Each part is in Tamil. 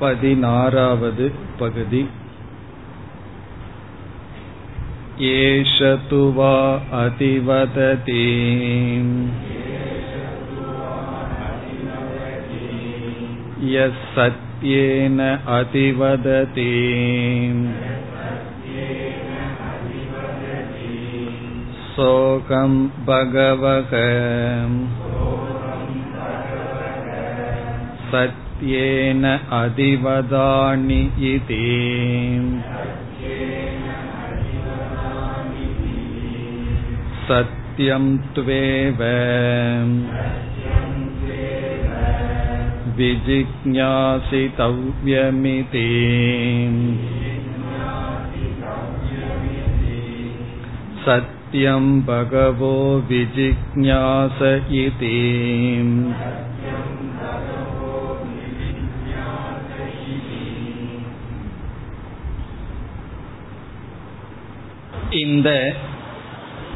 பதினாறாவது पगुदि एष तु वा अतिवदति यः सत्येन अतिवदति सोकं भगवः सत्येन अधिवदानि इति सत्यं त्वेव विजिज्ञासितव्यमिति सत्यं भगवो विजिज्ञास इति இந்த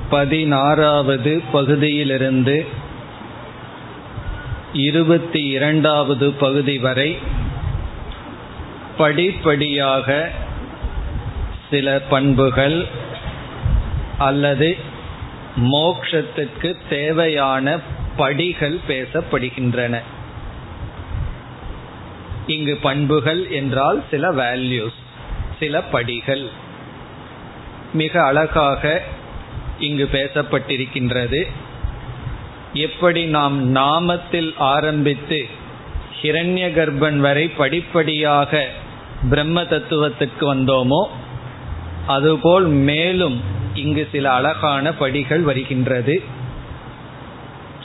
பதினாறாவது பகுதியிலிருந்து இருபத்தி இரண்டாவது பகுதி வரை படிப்படியாக சில பண்புகள் அல்லது மோக்ஷத்துக்கு தேவையான படிகள் பேசப்படுகின்றன. இங்கு பண்புகள் என்றால் சில வேல்யூஸ் சில படிகள். மிக அழகாக இங்கு பேசப்பட்டிருக்கின்றது. எப்படி நாம் நாமத்தில் ஆரம்பித்து ஹிரண்ய கர்ப்பன் வரை படிப்படியாக பிரம்ம தத்துவத்துக்கு வந்தோமோ அதுபோல் மேலும் இங்கு சில அழகான படிகள் வருகின்றது.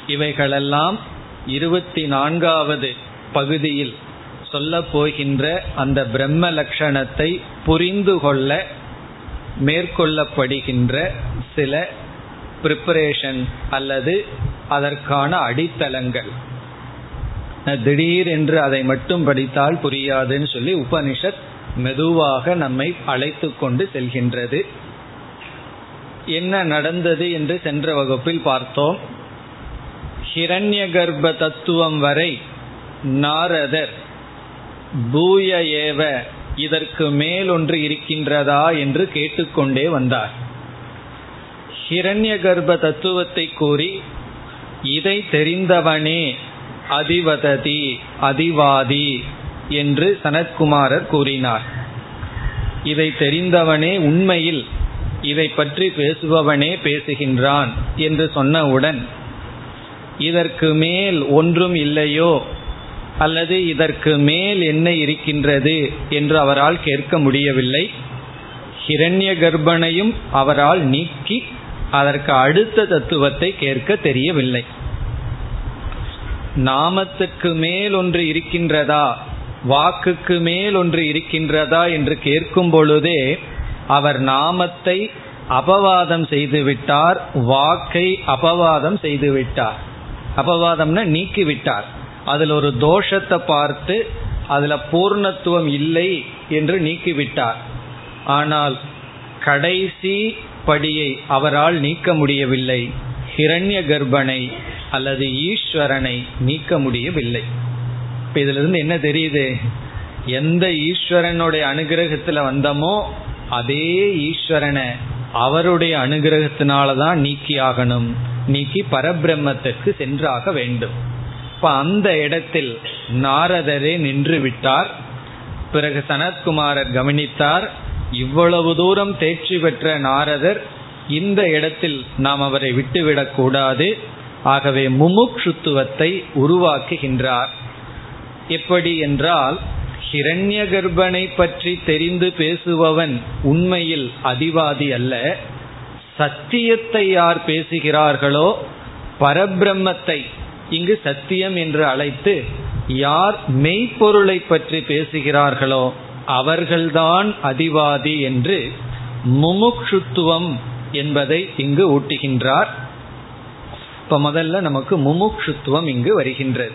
இவைகளெல்லாம் இருபத்தி நான்காவது பகுதியில் சொல்ல போகின்ற அந்த பிரம்ம லட்சணத்தை புரிந்து கொள்ள மேற்கொள்ளப்படுகின்ற சில ப்ரிப்பரேஷன் அல்லது அதற்கான அடித்தளங்கள். திடீர் என்று அதை மட்டும் படித்தால் புரியாதுன்னு சொல்லி உபனிஷத் மெதுவாக நம்மை அழைத்து கொண்டு செல்கின்றது. என்ன நடந்தது என்று சென்ற வகுப்பில் பார்த்தோம். ஹிரண்ய கர்ப்ப தத்துவம் வரை நாரதர் பூய ஏவ இதற்கு மேல் ஒன்று இருக்கின்றதா என்று கேட்டுக்கொண்டே வந்தார். ஹிரண்ய கர்ப்ப தத்துவத்தை கூறி இதை தெரிந்தவனே அதிவததி அதிவாதி என்று சனத்குமாரர் கூறினார். இதை தெரிந்தவனே உண்மையில் இதை பற்றி பேசுபவனே பேசுகின்றான் என்று சொன்னவுடன் இதற்கு மேல் ஒன்றும் இல்லையோ அல்லது இதற்கு மேல் என்ன இருக்கின்றது என்று அவரால் கேட்க முடியவில்லை. ஹிரண்ய கர்ப்பனையும் அவரால் நீக்கி அதற்கு அடுத்த தத்துவத்தை கேட்க தெரியவில்லை. நாமத்துக்கு மேல் ஒன்று இருக்கின்றதா? வாக்குக்கு மேல் ஒன்று இருக்கின்றதா என்று கேட்கும் பொழுதே அவர் நாமத்தை அபவாதம் செய்துவிட்டார் வாக்கை அபவாதம் செய்துவிட்டார். அபவாதம்னா நீக்கிவிட்டார். அதில் ஒரு தோஷத்தை பார்த்து அதில் பூர்ணத்துவம் இல்லை என்று நீக்கிவிட்டார். ஆனால் கடைசி படியை அவரால் நீக்க முடியவில்லை. ஹிரண்ய கர்ப்பனை அல்லது ஈஸ்வரனை நீக்க முடியவில்லை. இப்போ இதிலிருந்து என்ன தெரியுது? எந்த ஈஸ்வரனுடைய அனுகிரகத்தில் வந்தமோ அதே ஈஸ்வரனை அவருடைய அனுகிரகத்தினாலதான் நீக்கி ஆகணும் நீக்கி பரபிரம்மத்துக்கு சென்றாக வேண்டும். இப்ப அந்த இடத்தில் நாரதரே நின்று விட்டார் பிறகு சனத்குமாரர் கவனித்தார் இவ்வளவு தூரம் தேர்ச்சி பெற்ற நாரதர் இந்த இடத்தில் நாம் அவரை விட்டுவிடக் கூடாது. ஆகவே முமுக்ஷுத்துவத்தை உருவாக்குகின்றார். எப்படி என்றால் ஹிரண்ய கர்ப்பனை பற்றி தெரிந்து பேசுபவன் உண்மையில் அதிவாதி அல்ல. சத்தியத்தை யார் பேசுகிறார்களோ பரபிரம்மத்தை இங்கு சத்தியம் என்று அழைத்து யார் மெய்ப்பொருளை பற்றி பேசுகிறார்களோ அவர்கள்தான் அதிவாதி என்று முமுக்ஷுத்துவம் என்பதை இங்கு ஊட்டுகின்றார். இப்ப முதல்ல நமக்கு முமுக்ஷுத்துவம் இங்கு வருகின்றது.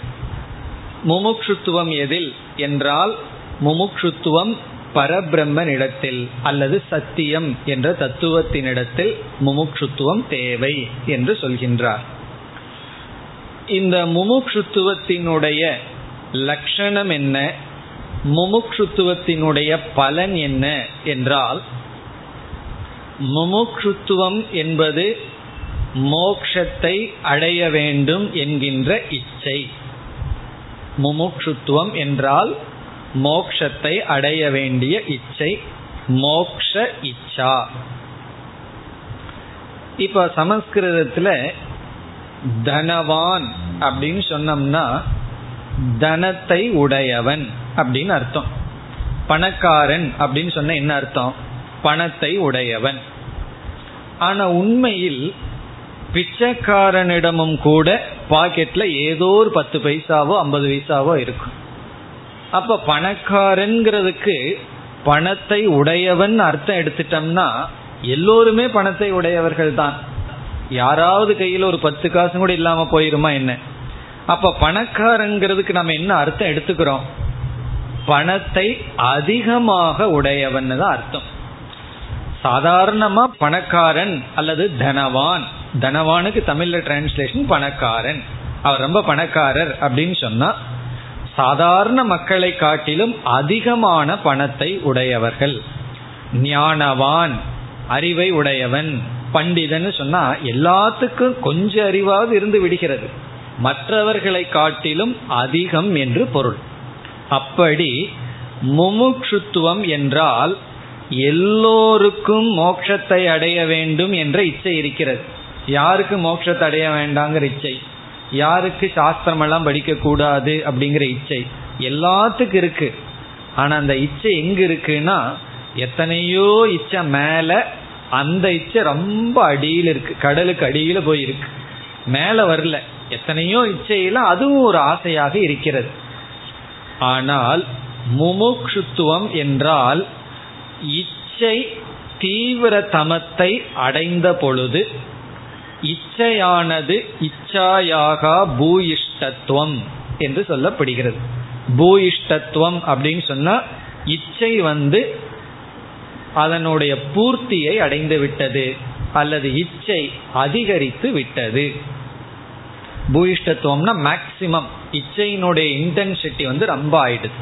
முமுக்ஷுத்துவம் எதில் என்றால் முமுக்ஷுத்துவம் பரபிரம்மனிடத்தில் அல்லது சத்தியம் என்ற தத்துவத்தினிடத்தில் முமுக்ஷுத்துவம் தேவை என்று சொல்கின்றார். இந்த முமுக்ஷுத்துவத்தினுடைய லட்சணம் என்ன? முமுக்ஷுத்துவத்தினுடைய பலன் என்ன என்றால் முமுக்ஷுத்துவம் என்பது மோக்ஷத்தை அடைய வேண்டும் என்கின்ற இச்சை. முமுக்ஷுத்துவம் என்றால் மோக்ஷத்தை அடைய வேண்டிய இச்சை மோக்ஷ இச்சா. இப்ப சமஸ்கிருதத்துல தனவான் அப்படின்னு சொன்னோம்னா தனத்தை உடையவன் அப்படின்னு அர்த்தம். பணக்காரன் அப்படின்னு சொன்ன என்ன அர்த்தம்? பணத்தை உடையவன். ஆனா உண்மையில் பிச்சைக்காரனிடமும் கூட பாக்கெட்ல ஏதோ ஒரு பத்து பைசாவோ ஐம்பது பைசாவோ இருக்கும். அப்ப பணக்காரன்கிறதுக்கு பணத்தை உடையவன் அர்த்தம் எடுத்துட்டோம்னா எல்லோருமே பணத்தை உடையவர்கள் தான் யாராவது கையில் ஒரு பத்து காசு கூட இல்லாம போயிருமா என்ன? அப்ப பணக்காரங்கிறதுக்கு நம்ம என்ன அர்த்தம் எடுத்துக்கிறோம்? பணத்தை அதிகமாக உடையவன் தான் அர்த்தம். சாதாரணமா பணக்காரன் அல்லது தனவான். தனவானுக்கு தமிழ்ல டிரான்ஸ்லேஷன் பணக்காரன். அவர் ரொம்ப பணக்காரர் அப்படின்னு சொன்னா சாதாரண மக்களை காட்டிலும் அதிகமான பணத்தை உடையவர்கள். ஞானவான் அறிவை உடையவன் பண்டிதன் சொன்னா எல்லாத்துக்கும் கொஞ்சம் அறிவாவது இருந்து விடுகிறது. மற்றவர்களை காட்டிலும் அதிகம் என்று பொருள். அப்படி முமுட்சுத்துவம் என்றால் எல்லோருக்கும் மோட்சத்தை அடைய வேண்டும் என்ற இச்சை இருக்கிறது. யாருக்கு மோட்சத்தை அடைய வேண்டாங்கிற இச்சை? யாருக்கு சாஸ்திரமெல்லாம் படிக்கக்கூடாது அப்படிங்கிற இச்சை? எல்லாத்துக்கும் இருக்கு. ஆனா அந்த இச்சை எங்க இருக்குன்னா எத்தனையோ இச்சை மேல அந்த இச்சை ரொம்ப அடியில் இருக்கு. கடலுக்கு அடியில் போயிருக்கு. மேலே வரல. எத்தனையோ இச்சையில அதுவும் ஒரு ஆசையாக இருக்கிறது. ஆனால் முமுக்ஷுத்துவம் என்றால் இச்சை தீவிர தமத்தை அடைந்த பொழுது இச்சையானது இச்சாயாகா பூயிஷ்டத்துவம் என்று சொல்லப்படுகிறது. பூயிஷ்டத்துவம் அப்படின்னு சொன்னா இச்சை வந்து அதனுடைய பூர்த்தியை அடைந்து விட்டது அல்லது இச்சை அதிகரித்து விட்டது. பூயிஷ்டத்துவம்னா மேக்சிமம் இச்சையினுடைய இன்டென்சிட்டி வந்து ரொம்ப ஆயிடுது.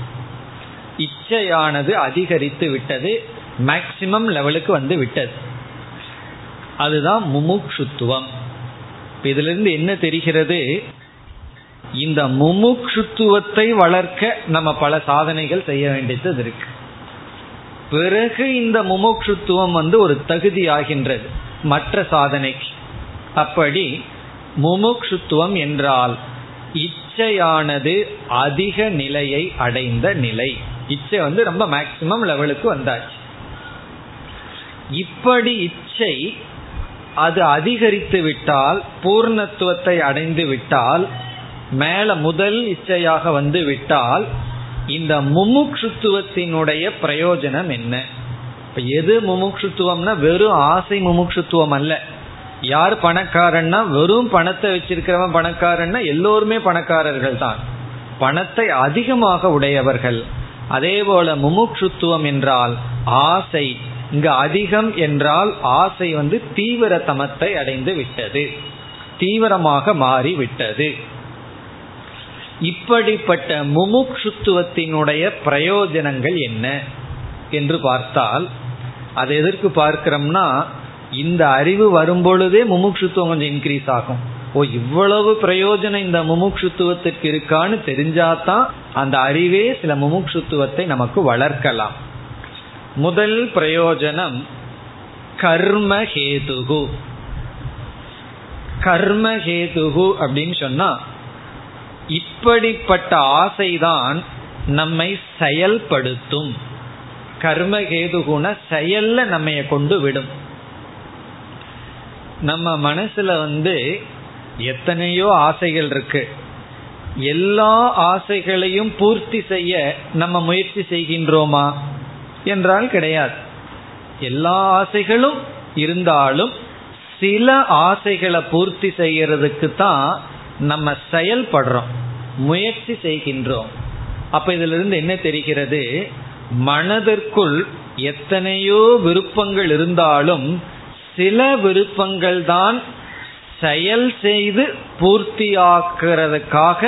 இச்சையானது அதிகரித்து விட்டது மேக்சிமம் லெவலுக்கு வந்து விட்டது. அதுதான் முமுக்ஷுத்துவம். இதிலிருந்து என்ன தெரிகிறது? இந்த முமுக்ஷுத்துவத்தை வளர்க்க நம்ம பல சாதனைகள் செய்ய வேண்டியது இருக்கு. பிறகு இந்த முமுக்ஷுத்துவம் வந்து ஒரு தகுதி ஆகின்றது மற்ற சாதனைக்கு. அப்படி முமுக்ஷுத்துவம் என்றால் இச்சையானது அதிக நிலையை அடைந்த நிலை. இச்சை வந்து ரொம்ப மேக்சிமம் லெவலுக்கு வந்தாச்சு. இப்படி இச்சை அது அதிகரித்து விட்டால் பூர்ணத்துவத்தை அடைந்து விட்டால் மேல முதல் இச்சையாக வந்து விட்டால் இந்த முமுக்ஷுத்துவத்தினுடைய பிரயோஜனம் என்ன? இப்ப எது முமுக்ஷுத்துவம்னா வெறும் ஆசை முமுக்ஷுத்துவம் அல்ல. யார் பணக்காரன்னா வெறும் பணத்தை வச்சிருக்கிறவன் பணக்காரன்னா எல்லோருமே பணக்காரர்கள் தான். பணத்தை அதிகமாக உடையவர்கள். அதே போல முமுட்சுத்துவம் என்றால் ஆசை. இங்கு அதிகம் என்றால் ஆசை வந்து தீவிர தமத்தை அடைந்து விட்டது. தீவிரமாக மாறி விட்டது. இப்படிப்பட்ட முமுட்சுத்துவத்தினுடைய பிரயோஜனங்கள் என்ன? என்று பார்த்தால் அது எதற்கு பார்க்கிறோம்னா இந்த அறிவு வரும்பொழுதே முமுட்சுத்துவம் கொஞ்சம் இன்க்ரீஸ் ஆகும். ஓ இவ்வளவு பிரயோஜனம் இந்த முமுட்சுத்துவத்திற்கு இருக்கான்னு தெரிஞ்சாதான் அந்த அறிவே சில முமுட்சுத்துவத்தை நமக்கு வளர்க்கலாம். முதல் பிரயோஜனம் கர்மஹேதுகு கர்மஹேதுகு அப்படின்னு சொன்னா இப்படிப்பட்ட ஆசைதான் நம்மை செயல்படுத்தும். கர்மகேதுகுண செயல்ல நம்ம கொண்டு விடும். நம்ம மனசுல வந்து எத்தனையோ ஆசைகள் இருக்கு. எல்லா ஆசைகளையும் பூர்த்தி செய்ய நம்ம முயற்சி செய்கின்றோமா? என்றால் கிடையாது. எல்லா ஆசைகளும் இருந்தாலும் சில ஆசைகளை பூர்த்தி செய்யறதுக்கு தான் நம்ம செயல்படுறோம் முயற்சி செய்கின்றோம். அப்ப இதுல இருந்து என்ன தெரிகிறது? மனதிற்குள் எத்தனையோ விருப்பங்கள் இருந்தாலும் சில விருப்பங்கள் தான் செயல் செய்து பூர்த்தியாக்குறதுக்காக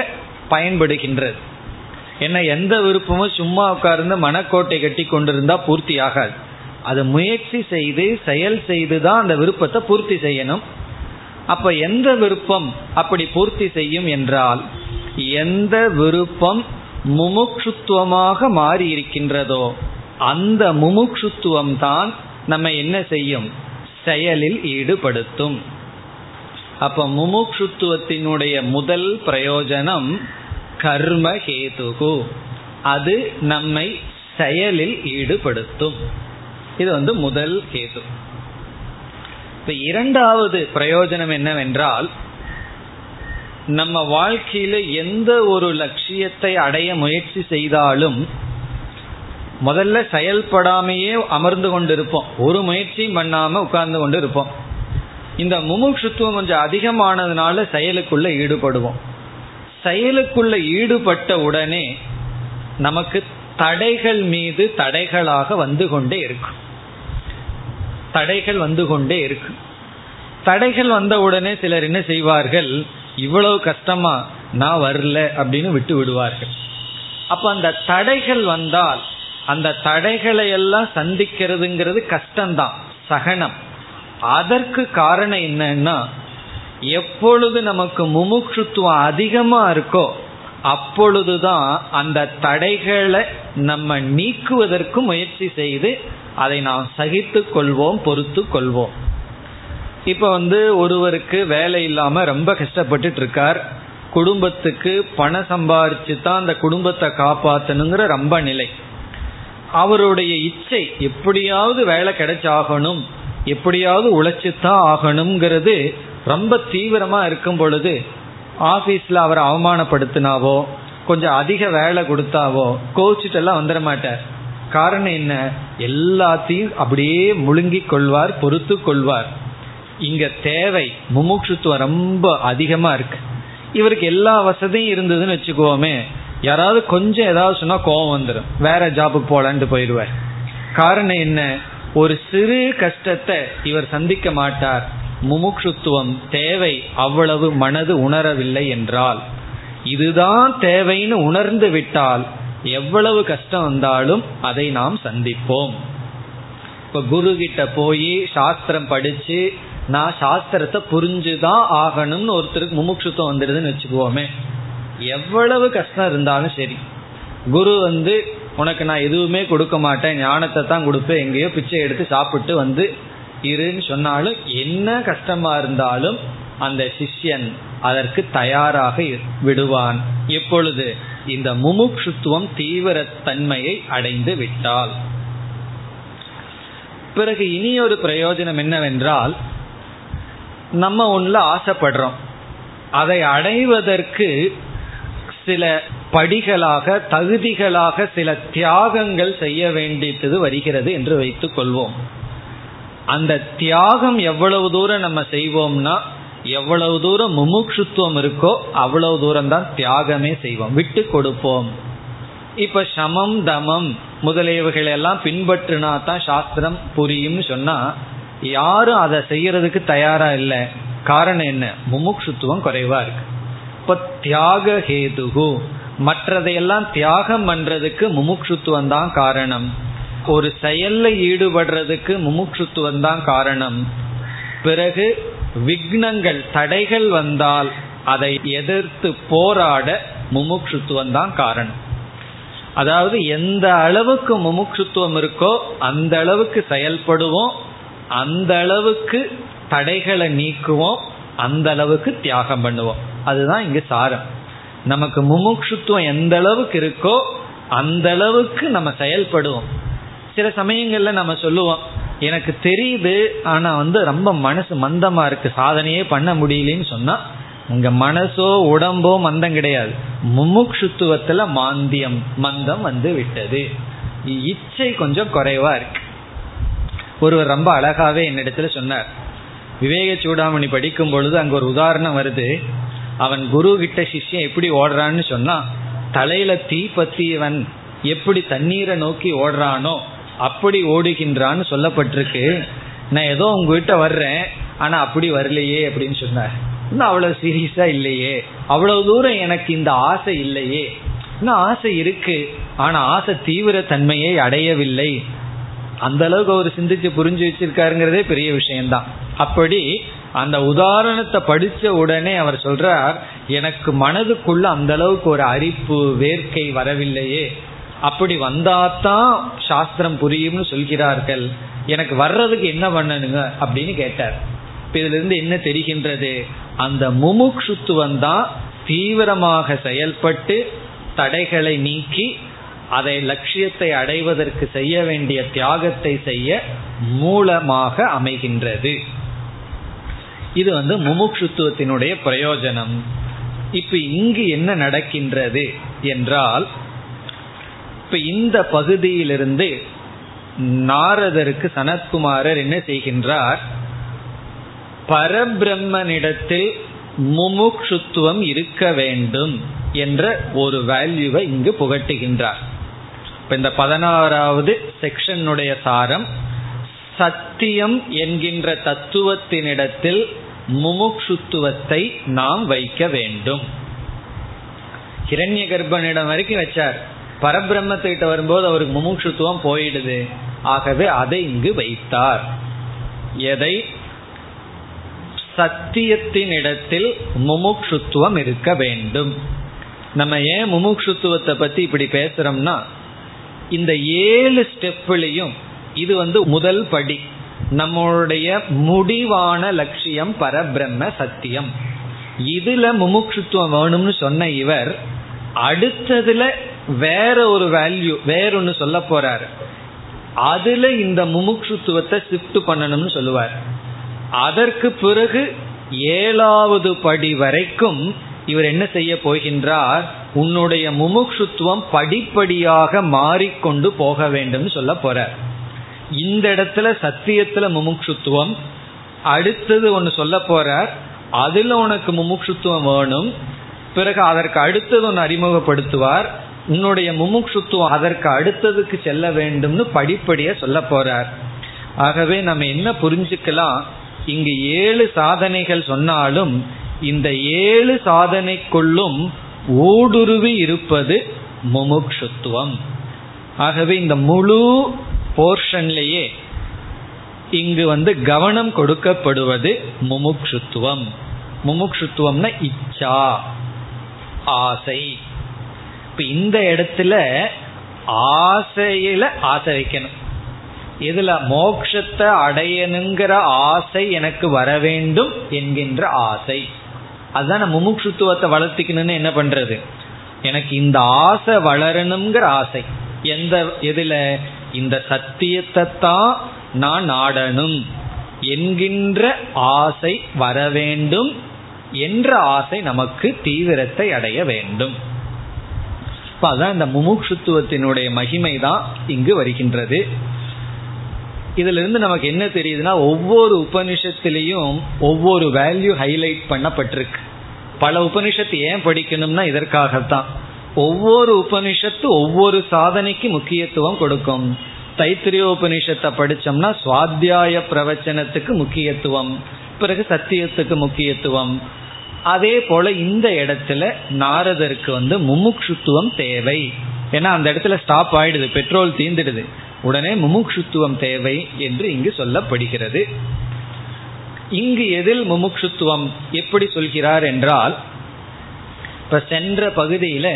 பயன்படுகின்றது. ஏன்னா எந்த விருப்பமும் சும்மா உட்கார்ந்து மனக்கோட்டை கட்டி கொண்டிருந்தா பூர்த்தி ஆகாது அது முயற்சி செய்து செயல் செய்து தான் அந்த விருப்பத்தை பூர்த்தி செய்யணும். அப்ப எந்த விருப்பம் அப்படி பூர்த்தி செய்யும் என்றால் எந்த விருப்பம் முமுட்சுத்துவமாக மாறி இருக்கின்றதோ அந்த முமுட்சுத்துவம் தான் நம்ம என்ன செய்யும்? செயலில் ஈடுபடுத்தும். அப்ப முமுக்ஷுத்துவத்தினுடைய முதல் பிரயோஜனம் கர்ம கேதுகு அது நம்மை செயலில் ஈடுபடுத்தும். இது வந்து முதல் கேது இப்ப இரண்டாவது பிரயோஜனம் என்னவென்றால் நம்ம வாழ்க்கையில எந்த ஒரு லட்சியத்தை அடைய முயற்சி செய்தாலும் முதல்ல செயல்படாமையே அமர்ந்து கொண்டு இருப்போம் ஒரு முயற்சியும் பண்ணாம உட்கார்ந்து கொண்டு இருப்போம் இந்த முமுட்சுத்துவம் கொஞ்சம் அதிகமானதுனால செயலுக்குள்ள ஈடுபடுவோம். செயலுக்குள்ள ஈடுபட்ட உடனே நமக்கு தடைகள் மீது தடைகளாக வந்து கொண்டே இருக்கும். தடைகள் வந்து கொண்டே இருக்கும். தடைகள் வந்த உடனே சிலர் என்ன செய்வார்கள்? இவ்வளவு கஷ்டமா நான் வரல அப்படின்னு விட்டு விடுவார்கள். அப்ப அந்த தடைகள் வந்தால் அந்த தடைகளை எல்லாம் சந்திக்கிறதுங்கிறது கஷ்டம்தான் சகனம். அதற்கு காரணம் என்னன்னா எப்பொழுது நமக்கு முமுட்சுத்துவம் அதிகமா இருக்கோ அப்பொழுதுதான் அந்த தடைகளை நம்ம நீக்குவதற்கு முயற்சி செய்து அதை நாம் சகித்து கொள்வோம் பொறுத்து கொள்வோம். இப்ப வந்து ஒருவருக்கு வேலை இல்லாம ரொம்ப கஷ்டப்பட்டுட்டு இருக்கார். குடும்பத்துக்கு பணம் சம்பாரிச்சு தான் அந்த குடும்பத்தை காப்பாற்றணுங்கிற ரொம்ப நிலை. அவருடைய இச்சை எப்படியாவது வேலை கிடைச்சாகணும் எப்படியாவது உழைச்சுத்தான் ஆகணுங்கிறது ரொம்ப தீவிரமா இருக்கும் பொழுது ஆபீஸ்ல அவரை அவமானப்படுத்தினாவோ கொஞ்சம் அதிக வேலை கொடுத்தாவோ கோச்சிட்டெல்லாம் வந்துட மாட்டார். காரணம் என்ன? எல்லாத்தையும் அப்படியே முழுங்கி கொள்வார் பொறுத்து கொள்வார். இங்க தேவை முமுட்சுத்துவம் ரொம்ப அதிகமா இருக்கு. இவருக்கு எல்லா வசதியும் இருந்ததுன்னு வச்சுக்கோமே யாராவது கொஞ்சம் ஏதாவது சொன்னா கோவம் வந்துடும் வேற ஜாபுக்கு போலான்ட்டு போயிடுவார். காரணம் என்ன? ஒரு சிறு கஷ்டத்தை இவர் சந்திக்க மாட்டார். முமுட்சுத்துவம் தேவை அவ்வளவு மனது உணரவில்லை என்றால். இதுதான் தேவைன்னு உணர்ந்து விட்டால் எவ்வளவு கஷ்டம் வந்தாலும் அதை நாம் சந்திப்போம். இப்ப குரு கிட்ட போய் சாஸ்திரம் படிச்சு நான் சாஸ்திரத்தை புரிஞ்சுதான் ஆகணும்னு ஒருத்தருக்கு முமுட்சுத்துவம் வந்துடுதுன்னு வச்சுக்குவோமே எவ்வளவு கஷ்டம் இருந்தாலும் சரி. குரு வந்து உனக்கு நான் எதுவுமே கொடுக்க மாட்டேன் ஞானத்தை தான் கொடுப்பேன் எங்கேயோ பிச்சை எடுத்து சாப்பிட்டு வந்து இருன்னு சொன்னாலும் என்ன கஷ்டமா இருந்தாலும் அந்த சிஷ்யன் அதற்கு தயாராக விடுவான். எப்பொழுது இந்த முமுட்சுத்துவம் தீவிர தன்மையை அடைந்து விட்டால். பிறகு இனி ஒரு பிரயோஜனம் என்னவென்றால் நம்ம ஒன்றில் ஆசைப்படுறோம். அதை அடைவதற்கு சில படிகளாக தகுதிகளாக சில தியாகங்கள் செய்ய வேண்டியது வருகிறது என்று வைத்துக் கொள்வோம். அந்த தியாகம் எவ்வளவு தூரம் நம்ம செய்வோம்னா எவ்வளவு தூரம் முமுட்சுத்துவம் இருக்கோ அவ்வளவு தூரம் தான் தியாகமே செய்வோம். விட்டு கொடுப்போம். இப்ப சமம் தமம் முதலியவைகள் எல்லாம் பின்பற்றினா தான் சாஸ்திரம் புரியும்னு சொன்னா யாரும் அதை செய்யறதுக்கு தயாரா இல்லை. காரணம் என்ன? முமுட்சுத்துவம் குறைவா இருக்கு. இப்ப தியாக ஹேதுகு. மற்றதையெல்லாம் தியாகம் பண்றதுக்கு முமுட்சுத்துவம் தான் காரணம். ஒரு செயல்ல ஈடுபடுறதுக்கு முமுட்சுத்துவம் தான் காரணம். பிறகு விக்னங்கள் தடைகள் வந்தால் அதை எதிர்த்து போராட முமுட்சுத்துவம் தான் காரணம். அதாவது எந்த அளவுக்கு முமுட்சுத்துவம் இருக்கோ அந்த அளவுக்கு செயல்படுவோம் அந்த அளவுக்கு தடைகளை நீக்குவோம் அந்த அளவுக்கு தியாகம் பண்ணுவோம். அதுதான் இங்க சாரம். நமக்கு முமுட்சுத்துவம் எந்த அளவுக்கு இருக்கோ அந்த அளவுக்கு நம்ம செயல்படுவோம். சில சமயங்கள்ல நம்ம சொல்லுவோம் எனக்கு தெரியுது ஆனா வந்து ரொம்ப மனசு மந்தமா இருக்கு. சாதனையே பண்ண முடியலன்னு சொன்னா உங்க மனசோ உடம்போ மந்தம் கிடையாது. முமுட்சுத்துவத்துல மாந்தியம் மந்தம் வந்து விட்டது. இச்சை கொஞ்சம் குறைவா இருக்கு. ஒருவர் ரொம்ப அழகாவே என்னிடத்துல சொன்னார். விவேக சூடாமணி படிக்கும் பொழுது அங்க ஒரு உதாரணம் வருது. அவன் குரு கிட்ட சிஷ்யம் எப்படி ஓடுறான்னு சொன்னா தலையில தீ பத்தியவன் எப்படி தண்ணீரை நோக்கி ஓடுறானோ அப்படி ஓடுகின்றான்னு சொல்லப்பட்டிருக்கு. நான் ஏதோ உங்ககிட்ட வர்றேன் ஆனா அப்படி வரலையே அப்படின்னு சொன்னார். இன்னும் அவ்வளவு சீரியஸா இல்லையே. அவ்வளவு தூரம் எனக்கு இந்த ஆசை இல்லையே. இன்னும் ஆசை இருக்கு. ஆனா ஆசை தீவிர தன்மையை அடையவில்லை. அந்த அளவுக்கு அவர் சிந்திச்சு புரிஞ்சு வச்சிருக்காருங்கிறதே பெரிய விஷயம்தான். அப்படி அந்த உதாரணத்தை படிச்ச உடனே அவர் சொல்றார் எனக்கு மனதுக்குள்ள அந்த அளவுக்கு ஒரு அரிப்பு வேர்க்கை வரவில்லையே. அப்படி வந்தாதான் சாஸ்திரம் புரியும்னு சொல்கிறார்கள். எனக்கு வர்றதுக்கு என்ன பண்ணணுங்க? அப்படின்னு கேட்டார். இதுல இருந்து என்ன தெரிகின்றது? அந்த முமுக்ஷுத்துவம் தான் தீவிரமாக செயல்பட்டு தடைகளை நீக்கி அதை லட்சியத்தை அடைவதற்கு செய்ய வேண்டிய தியாகத்தை செய்ய மூலமாக அமைகின்றது. இது வந்து முமுட்சுத்துவத்தினுடைய பிரயோஜனம். இப்ப இங்கு என்ன நடக்கின்றது என்றால் இப்ப இந்த பகுதியிலிருந்து நாரதருக்கு சனத்குமாரர் என்ன செய்கின்றார்? பரபிரம்மனிடத்தில் முமுக்ஷுத்துவம் இருக்க வேண்டும் என்ற ஒரு வேல்யூவை இங்கு புகட்டுகின்றார். இப்ப இந்த பதினாறாவது செக்ஷனுடைய சாரம் சத்தியம் என்கின்ற தத்துவத்தினிடத்தில் முமுக்ஷுத்துவத்தை நாம் வைக்க வேண்டும். ஹிரண்ய கர்ப்பனிடம் வரைக்கும் வச்சார். பரபிரம்மத்துக்கிட்ட வரும்போது அவருக்கு முமுட்சுத்துவம் போயிடுது. ஆகவே அதை இங்கு வைத்தார். எதை? சத்தியத்தின் இடத்தில் முமுட்சுத்துவம் இருக்க வேண்டும். நம்ம ஏன் முமுட்சுத்துவத்தை பத்தி இப்படி பேசுறோம்னா இந்த ஏழு ஸ்டெப்லையும் இது வந்து முதல் படி. நம்மளுடைய முடிவான லட்சியம் பரபிரம்ம சத்தியம். இதுல முமுட்சுத்துவம் வேணும்னு சொன்ன இவர் அடுத்ததுல வேற ஒரு வேல்யூ வேற ஒன்னு சொல்ல போறாரு. அதுல இந்த முமுட்சுத்துவத்தை ஷிஃப்ட் பண்ணணும்னு சொல்லுவார். அதற்கு பிறகு ஏழாவது படி வரைக்கும் இவர் என்ன செய்ய போகின்றார்? உன்னுடைய முமுக்ஷுத்துவம் படிப்படியாக மாறிக்கொண்டு போக வேண்டும் சொல்ல போற. இந்த இடத்துல சத்தியத்துல முமுக்ஷுத்துவம் அடுத்தது ஒன்று சொல்ல போறார் அதில் உனக்கு முமுட்சுத்துவம் வேணும் பிறகு அதற்கு அடுத்தது ஒன்று அறிமுகப்படுத்துவார் உன்னுடைய முமுட்சுத்துவம் அதற்கு அடுத்ததுக்கு செல்ல வேண்டும்னு படிப்படியாக சொல்ல போறார் ஆகவே நம்ம என்ன புரிஞ்சுக்கலாம் இங்கு ஏழு சாதனைகள் சொன்னாலும் இந்த ஏழு சாதனைக்குள்ளும் ஊடுருவி இருப்பது முமுக்ஷுத்துவம். ஆகவே இந்த முழு போர்ஷன்லேயே இங்கு வந்து கவனம் கொடுக்கப்படுவது முமுக்ஷுத்துவம். முமுக்ஷுத்துவம்னா இச்சா ஆசை. இப்ப இந்த இடத்துல ஆசையில ஆசை வைக்கணும். இதுல மோக்ஷத்தை அடையணுங்கிற ஆசை எனக்கு வர வேண்டும் என்கின்ற ஆசை. அதுதான் முமுட்சுத்துவத்தை வளர்த்திக்கணும்னு என்ன பண்றது? எனக்கு இந்த ஆசை வளரணுங்கிற ஆசை. எந்த எதுல? இந்த சத்தியத்தை தான் நான் நாடணும். என்கின்ற ஆசை வர வேண்டும் என்ற ஆசை நமக்கு தீவிரத்தை அடைய வேண்டும். அதான் இந்த முமுட்சுத்துவத்தினுடைய மகிமை தான் இங்கு வருகின்றது. இதுல இருந்து நமக்கு என்ன தெரியுதுன்னா ஒவ்வொரு உபனிஷத்திலையும் ஒவ்வொரு வேல்யூ ஹைலைட் பண்ணப்பட்டிருக்கு. பல உபனிஷத்து ஏன் படிக்கணும்னா இதற்காகத்தான். ஒவ்வொரு உபனிஷத்து ஒவ்வொரு சாதனைக்கு முக்கியத்துவம் கொடுக்கும். தைத்திரியோபனிஷத்தை படிச்சோம்னா சுவாத்தியாய பிரவச்சனத்துக்கு முக்கியத்துவம் பிறகு சத்தியத்துக்கு முக்கியத்துவம். அதே போல இந்த இடத்துல நாரதருக்கு வந்து முமுட்சுத்துவம் தேவை. ஏன்னா அந்த இடத்துல ஸ்டாப் ஆயிடுது பெட்ரோல் தீந்துடுது. உடனே முமுக்ஷுத்துவம் தேவை என்று இங்கு சொல்லப்படுகிறது. இங்கு எதில் முமுக்ஷுத்துவம் எப்படி சொல்கிறார் என்றால் இப்ப சென்ற பகுதியில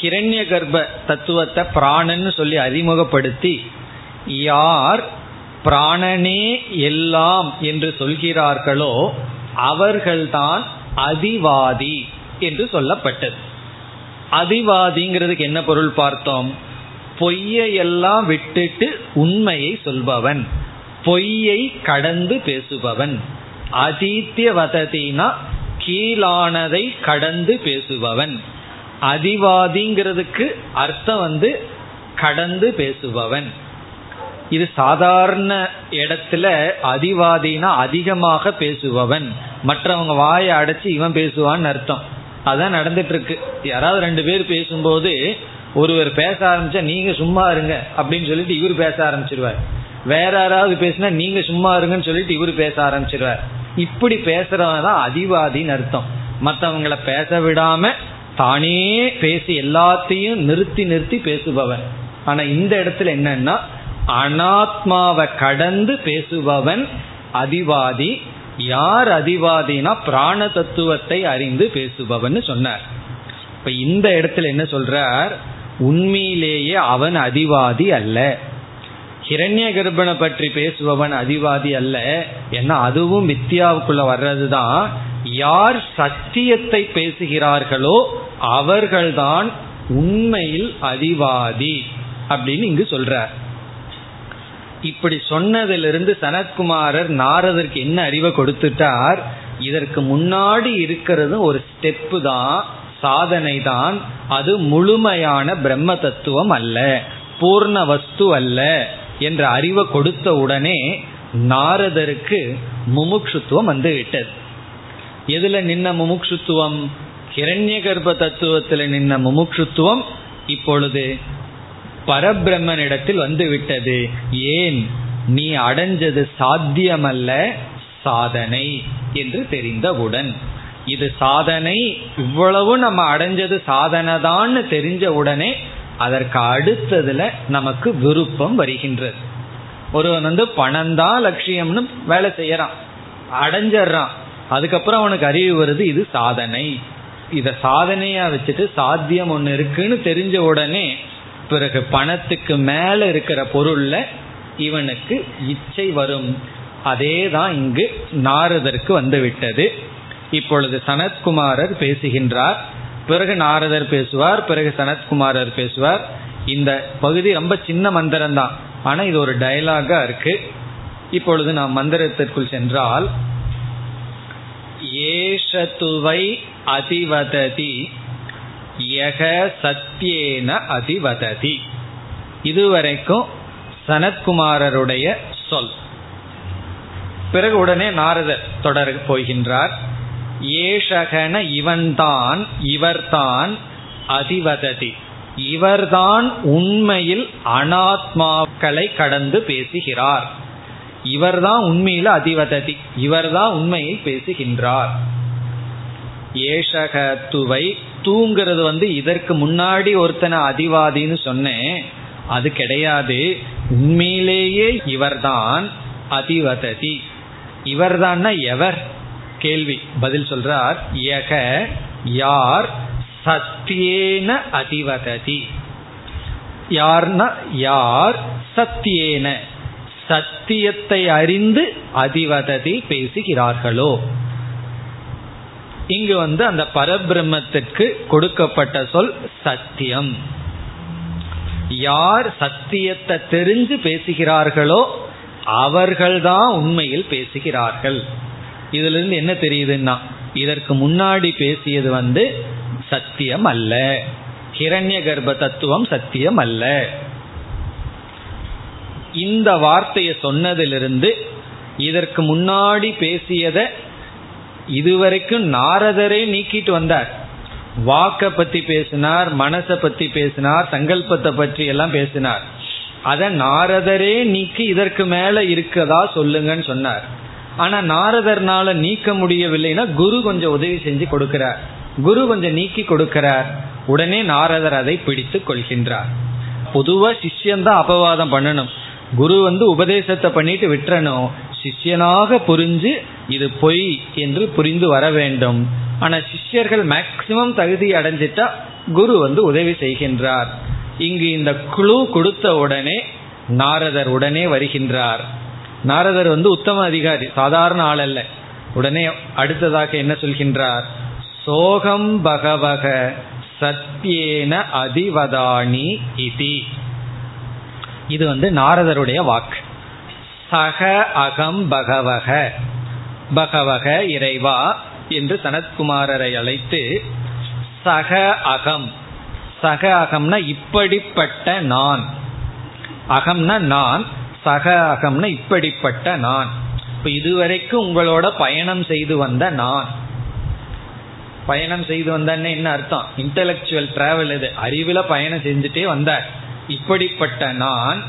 ஹிரண்ய கர்ப்ப தத்துவத்தை பிராணன்னு சொல்லி அறிமுகப்படுத்தி யார் பிராணனே எல்லாம் என்று சொல்கிறார்களோ அவர்கள்தான் அதிவாதி என்று சொல்லப்பட்டது. அதிவாதிங்கிறதுக்கு என்ன பொருள் பார்த்தோம்? பொய்யை எல்லாம் விட்டுட்டு உண்மையை சொல்பவன். பொய்யை கடந்து பேசுபவன். அதித்திய வததினா கீழானதை கடந்து பேசுபவன். அதிவாதிங்கிறதுக்கு அர்த்தம் வந்து கடந்து பேசுபவன். இது சாதாரண இடத்துல அதிவாதினா அதிகமாக பேசுபவன். மற்றவங்க வாயை அடைச்சி இவன் பேசுவான்னு அர்த்தம். அதான் நடந்துட்டு இருக்கு யாராவது ரெண்டு பேர் பேசும்போது ஒருவர் பேச ஆரம்பிச்சா நீங்க சும்மா இருங்க அப்படின்னு சொல்லிட்டு இவர் பேச ஆரம்பிச்சிருவார். வேற யாராவது பேசினா நீங்க சும்மா இருங்கன்னு சொல்லிட்டு இவர் பேச ஆரம்பிச்சிருவார். இப்படி பேசுறவன் தான் அதிவாதின்னு அர்த்தம். மற்றவங்களை பேச விடாம தானே பேசி எல்லாத்தையும் நிறுத்தி நிறுத்தி பேசுபவன். ஆனா இந்த இடத்துல என்னன்னா அனாத்மாவை கடந்து பேசுபவன் அதிவாதி யார் அதிவாதினா பிராண தத்துவத்தை அறிந்து பேசுபவன் சொன்னார். இப்ப இந்த இடத்துல என்ன சொல்றார்? உண்மையிலேயே அவன் அதிவாதி அல்ல. ஹிரண்ய கர்ப்பனை பற்றி பேசுபவன் அதிவாதி அல்ல. ஏன்னா அதுவும் வித்யாவுக்குள்ள வர்றதுதான். யார் சத்தியத்தை பேசுகிறார்களோ அவர்கள்தான் உண்மையில் அதிவாதி அப்படின்னு இங்கு சொல்றார். இப்படி சொன்னதிலிருந்து சனத்குமாரர் நாரதற்கு என்ன அறிவை கொடுத்துட்டார்? இதற்கு முன்னாடி இருக்கிறது ஒரு ஸ்டெப்பு தான் சாதனை தான். அது முழுமையான பிரம்ம தத்துவம் அல்ல பூர்ண வஸ்து அல்ல என்ற அறிவை கொடுத்த உடனே நாரதருக்கு முமுட்சுத்துவம் வந்து விட்டது எதுல நின்ன முமுட்சுத்துவம்? கிரண்ய கர்ப்ப தத்துவத்தில் நின்ன முமுட்சுத்துவம். இப்பொழுது பரபிரம்மனிடத்தில் வந்து விட்டது ஏன்? நீ அடைஞ்சது சாத்தியமல்ல சாதனை என்று தெரிந்தவுடன். இது சாதனை இவ்வளவு நம்ம அடைஞ்சது சாதனை தான் தெரிஞ்ச உடனே அதற்கு அடுத்ததுல நமக்கு விருப்பம் வருகின்றது. ஒருவன் வந்து பணம் தான் லட்சியம்னு வேலை செய்யறான். அடைஞ்சிடறான் அதுக்கப்புறம் அவனுக்கு அறிவு வருது இது சாதனை. இத சாதனையா வச்சுட்டு சாத்தியம் ஒன்று இருக்குன்னு தெரிஞ்ச உடனே பிறகு பணத்துக்கு மேல இருக்கிற பொருள்ல இவனுக்கு இச்சை வரும். அதே தான் இங்கு நாரதற்கு வந்துவிட்டது. இப்பொழுது சனத்குமாரர் பேசுகின்றார். பிறகு நாரதர் பேசுவார் பிறகு சனத்குமாரர் பேசுவார். இந்த பகுதி ரொம்ப சின்ன மந்திரம் தான் ஆனா இது ஒரு டயலாகா இருக்கு. இப்பொழுது நாம் மந்திரத்திற்குள் சென்றால் ஏஷத்துவை அதிவததி யக சத்தியேன அதிவததி. இதுவரைக்கும் சனத்குமாரருடைய சொல். பிறகு உடனே நாரதர் தொடர போகின்றார். ஏஷகன இவன்தான் இவர்தான் அதிவததி. இவர்தான் உண்மையில் அனாத்மாக்களை கடந்து பேசுகிறார். இவர்தான் உண்மையில் அதிவததி. இவர்தான் உண்மையில் பேசுகின்றார். ஏஷகத்துவை துவை தூங்கிறது வந்து இதற்கு முன்னாடி ஒருத்தனை அதிவாதின்னு சொன்னேன். அது கிடையாது. உண்மையிலேயே இவர்தான் அதிவததி. இவர்தான் எவர்? கேள்வி. பதில் சொல்றார். யக யார்? சத்தியேன அதிவததி. யார்னா யார்? சத்தியேன. சத்தியத்தை அறிந்து அதிவததி பேசுகிறார்களோ? இங்கு வந்து அந்த பரபிரம்மத்திற்கு கொடுக்கப்பட்ட சொல் சத்தியம். யார் சத்தியத்தை தெரிஞ்சு பேசுகிறார்களோ அவர்கள்தான் உண்மையில் பேசுகிறார்கள். இதுல இருந்து என்ன தெரியுதுன்னா இதற்கு முன்னாடி பேசியது வந்து சத்தியம் அல்ல. ஹிரண்ய கர்ப்ப தத்துவம் சத்தியம் அல்ல. இந்த வார்த்தையை சொன்னதிலிருந்து இதற்கு முன்னாடி பேசியதை இதுவரைக்கும் நாரதரே நீக்கிட்டு வந்தார். வாக்க பத்தி பேசினார் மனசை பத்தி பேசினார் சங்கல்பத்தை பற்றி எல்லாம் பேசினார். அத நாரதரே நீக்கி இதற்கு மேல இருக்கதா சொல்லுங்கன்னு சொன்னார். ஆனா நாரதர்னால நீக்க முடியவில்லைன்னா குரு கொஞ்சம் உதவி செஞ்சு கொடுக்கிறார். குரு கொஞ்சம் நீக்கி கொடுக்கிறார். உடனே நாரதர் அதை பிடித்து கொள்கின்றார். பொதுவா சிஷ்யந்தான் அபவாதம் பண்ணணும். குரு வந்து உபதேசத்தை பண்ணிட்டு விட்டுறணும். சிஷ்யனாக புரிஞ்சு இது பொய் என்று புரிந்து வர வேண்டும். ஆனா சிஷ்யர்கள் மேக்சிமம் தகுதி அடைஞ்சிட்டா குரு வந்து உதவி செய்கின்றார். இங்கு இந்த குழு கொடுத்த உடனே நாரதர் உடனே வருகின்றார். நாரதர் வந்து உத்தம அதிகாரி சாதாரண ஆள் அல்ல. உடனே அடுத்ததாக என்ன சொல்கின்றார்? சோகம் பகவக சத்தியேன அதிவதானி இதி. இது வந்து நாரதருடைய வாக்கு. சக அகம் பகவக. பகவக இறைவா என்று சனத்குமாரரை அழைத்து சக அகம். சக அகம்னா இப்படிப்பட்ட நான். அகம்னா நான் சக அகம்னா இப்படிப்பட்ட நான். இப்ப இதுவரைக்கும் உங்களோட பயணம் செய்து வந்த நான். பயணம் செய்து வந்தேன்னு என்ன அர்த்தம்? இன்டலெக்சுவல் டிராவல் இது. அறிவில் பயணம் செஞ்சுட்டே வந்தார். இப்படிப்பட்ட நான்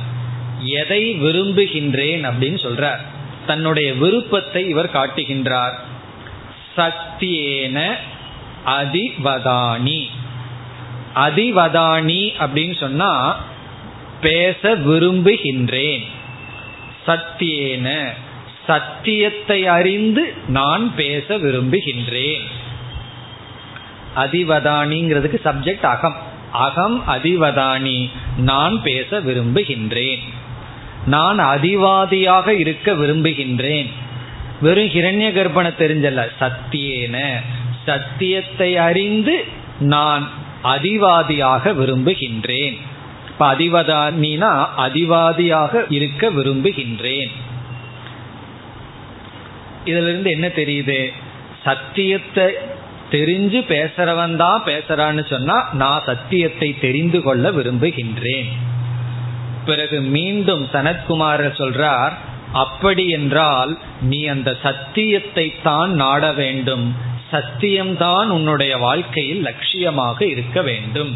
எதை விரும்புகின்றேன் அப்படின்னு சொல்றார். தன்னுடைய விருப்பத்தை இவர் காட்டுகின்றார். சத்தியேன அதிவதானி. அதிவதானி அப்படின்னு சொன்னா பேச விரும்புகின்றேன். சத்தியேன சத்தியத்தை அறிந்து நான் பேச விரும்புகின்றேன். அதிவதானிங்கிறதுக்கு சப்ஜெக்ட் அகம். அகம் அதிவதானி. நான் பேச விரும்புகின்றேன். நான் அதிவாதியாக இருக்க விரும்புகின்றேன். வெறும் ஹிரண்ய கர்ப்பனை தெரிஞ்சல சத்தியேன. சத்தியத்தை அறிந்து நான் அதிவாதியாக விரும்புகின்றேன். இப்ப அதிவதானினா அதிவாதியாக இருக்க விரும்புகின்றேன். இதுல இருந்து என்ன தெரியுது? சத்தியத்தை தெரிஞ்சு பேசுறவன் தான் பேசுறான்னு சொன்னா நான் சத்தியத்தை தெரிந்து கொள்ள விரும்புகின்றேன். பிறகு மீண்டும் சனத்குமாரர் சொல்றார் அப்படி என்றால் நீ அந்த சத்தியத்தை தான் நாட வேண்டும். சத்தியம்தான் உன்னுடைய வாழ்க்கையில் லட்சியமாக இருக்க வேண்டும்.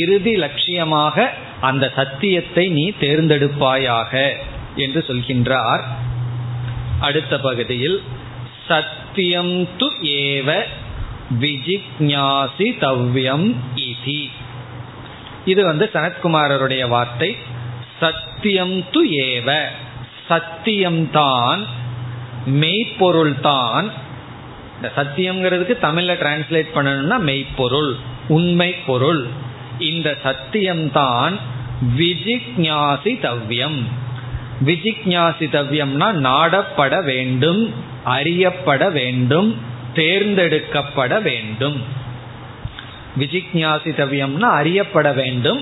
இறுதி லட்சியமாக அந்த சத்தியத்தை நீ தேர்ந்தெடுப்பாயாக என்று சொல்கின்றார். அடுத்த பகுதியில் சத்தியம் து ஏவ விஜிக்ஞாசி தவ்யம் இது வந்து சனத்குமாரருடைய வார்த்தை. சத்தியம் து ஏவ. சத்தியம்தான் மெய்ப்பொருள்தான் இந்த சத்தியம்ங்கிறதுக்கு தமிழ்ல டிரான்ஸ்லேட் பண்ணணும்னா மெய்ப்பொருள் உண்மை பொருள் இந்த சத்தியம்தான் விஜிக்ஞாசிதவ்யம் விஜிக்ஞாசிதவ்யம்னா நாடப்பட வேண்டும் அறியப்பட வேண்டும் தேர்ந்தெடுக்கப்பட வேண்டும். விஜிக்ஞாசிதவ்யம்னா அறியப்பட வேண்டும்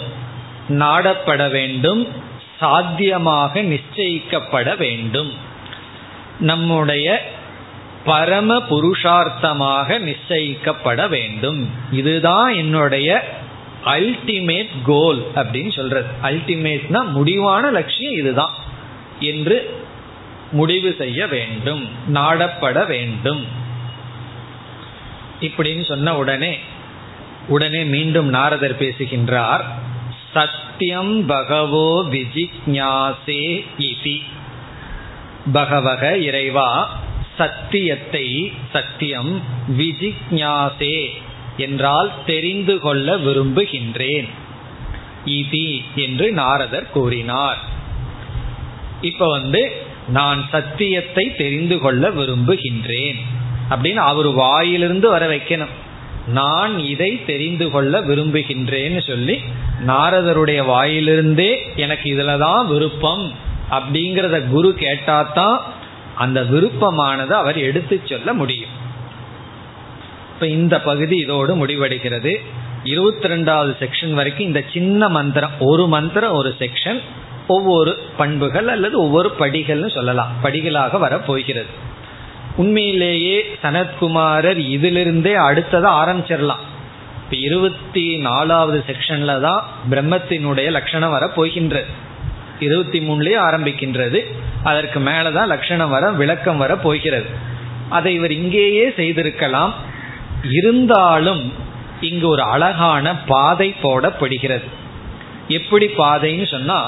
நாடப்பட வேண்டும் சாத்தியமாக நிச்சயிக்கப்பட வேண்டும். நம்முடைய பரம புருஷார்த்தமாக நிச்சயிக்கப்பட வேண்டும். இதுதான் என்னுடைய அல்டிமேட் கோல் அப்படின்னு சொல்றது. அல்டிமேட்னா முடிவான லட்சியம் இதுதான் என்று முடிவு செய்ய வேண்டும் நாடப்பட வேண்டும். இப்படின்னு சொன்ன உடனே உடனே மீண்டும் நாரதர் பேசுகின்றார் சத்தியம் பகவோ விஜிக்ஞாசே இதி. பகவக இறைவா சத்தியத்தை சத்தியம் விஜிக்ஞாசே என்றால் தெரிந்து கொள்ள விரும்புகின்றேன். இதி என்று நாரதர் கூறினார். இப்ப வந்து நான் சத்தியத்தை தெரிந்து கொள்ள விரும்புகின்றேன் அப்படின்னு அவர் வாயிலிருந்து வர வைக்கணும். நான் இதை தெரிந்து கொள்ள விரும்புகின்றேன்னு சொல்லி நாரதருடைய வாயிலிருந்தே எனக்கு இதுல தான் விருப்பம் அப்படிங்கிறத குரு கேட்டாதான் அந்த விருப்பமானது அவர் எடுத்து சொல்ல முடியும். இப்ப இந்த பகுதி இதோடு முடிவடைகிறது. இருபத்தி ரெண்டாவது செக்ஷன் வரைக்கும் இந்த சின்ன மந்திரம் ஒரு மந்திரம் ஒரு செக்ஷன் ஒவ்வொரு பண்புகள் அல்லது ஒவ்வொரு படிகள்னு சொல்லலாம். படிகளாக வர போகிறது உண்மையிலேயே சனத்குமாரர் இதிலிருந்தே அடுத்ததை ஆரம்பிச்சிடலாம். இப்ப இருபத்தி நாலாவது செக்ஷன்ல தான் பிரம்மத்தினுடைய லட்சணம் வர போகின்றது. இருபத்தி மூணுலேயே ஆரம்பிக்கின்றது. அதற்கு மேலதான் லட்சணம் வர விளக்கம் வர போகிறது. அதை இவர் இங்கேயே செய்திருக்கலாம். இருந்தாலும் இங்கு ஒரு அழகான பாதை போடப்படுகிறது. எப்படி பாதைன்னு சொன்னா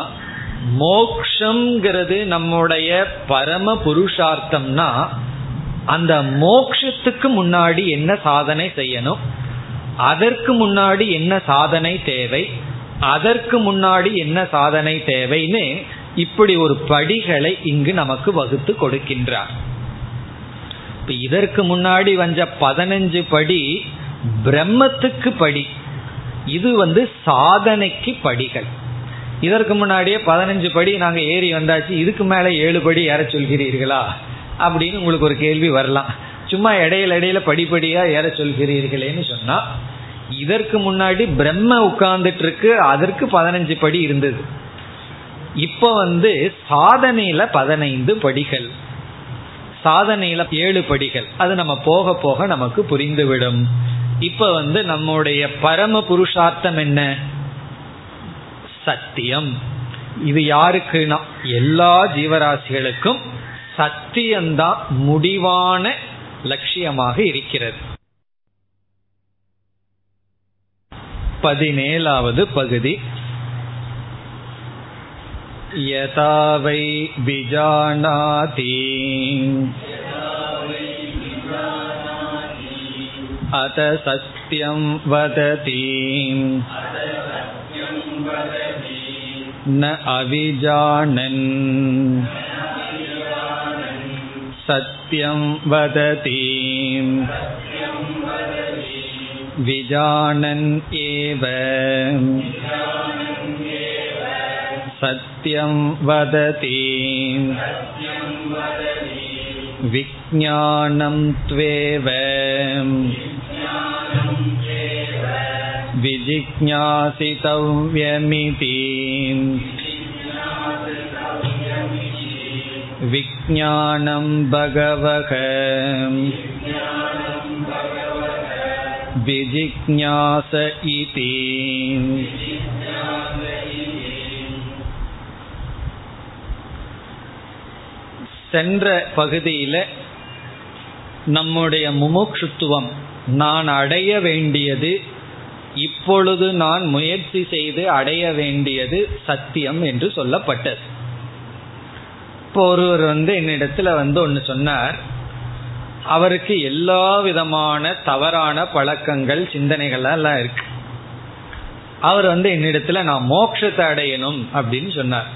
மோக்ஷங்கிறது நம்முடைய பரம புருஷார்த்தம்னா அந்த மோக்ஷத்துக்கு முன்னாடி என்ன சாதனை செய்யணும்? அதற்கு முன்னாடி என்ன சாதனை தேவை? அதற்கு முன்னாடி என்ன சாதனை தேவைன்னு இப்படி ஒரு படிகளை இங்கு நமக்கு வகுத்து கொடுக்கின்றார். இப்ப இதற்கு முன்னாடி வந்த பதினஞ்சு படி பிரம்மத்துக்கு படி. இது வந்து சாதனைக்கு படிகள். இதற்கு முன்னாடியே பதினஞ்சு படி நாங்க ஏறி வந்தாச்சு. இதுக்கு மேலே ஏழு படி ஏற சொல்கிறீர்களா? அப்படின்னு உங்களுக்கு ஒரு கேள்வி வரலாம். சும்மா இடையில இடையில படிப்படியா ஏற சொல்கிறீர்களேன்னு சொன்னா இதற்கு முன்னாடி பிரம்ம உட்கார்ந்துட்டு இருக்கு அதற்கு பதினஞ்சு படி இருந்தது. இப்ப வந்து சாதனையில பதினைந்து படிகள். சாதனையில ஏழு படிகள். அது நம்ம போக போக நமக்கு புரிந்துவிடும். இப்ப வந்து நம்முடைய பரம புருஷார்த்தம் என்ன? சத்தியம். இது யாருக்குன்னா எல்லா ஜீவராசிகளுக்கும் சத்தியம்தான் முடிவான லட்சியமாக இருக்கிறது பதினேழாவது பகுதி यथा वै विजानाति अत सत् सत्यं वदति न अविजानन् सत्यं वदति विजानन् एव सत्यं वदति विज्ञानं त्वेव विजिज्ञासितव्यमिति विज्ञानं भगवः विजिज्ञास इति சென்ற பகுதியில நம்முடைய முமுட்சுத்துவம் நான் அடைய வேண்டியது இப்பொழுது நான் முயற்சி செய்து அடைய வேண்டியது சத்தியம் என்று சொல்லப்பட்டது இப்போ ஒருவர் வந்து என்னிடத்துல வந்து ஒன்று சொன்னார். அவருக்கு எல்லா விதமான தவறான பழக்கங்கள் சிந்தனைகள் எல்லாம் இருக்கு. அவர் வந்து என்னிடத்துல நான் மோட்சத்தை அடையணும் அப்படின்னு சொன்னார்.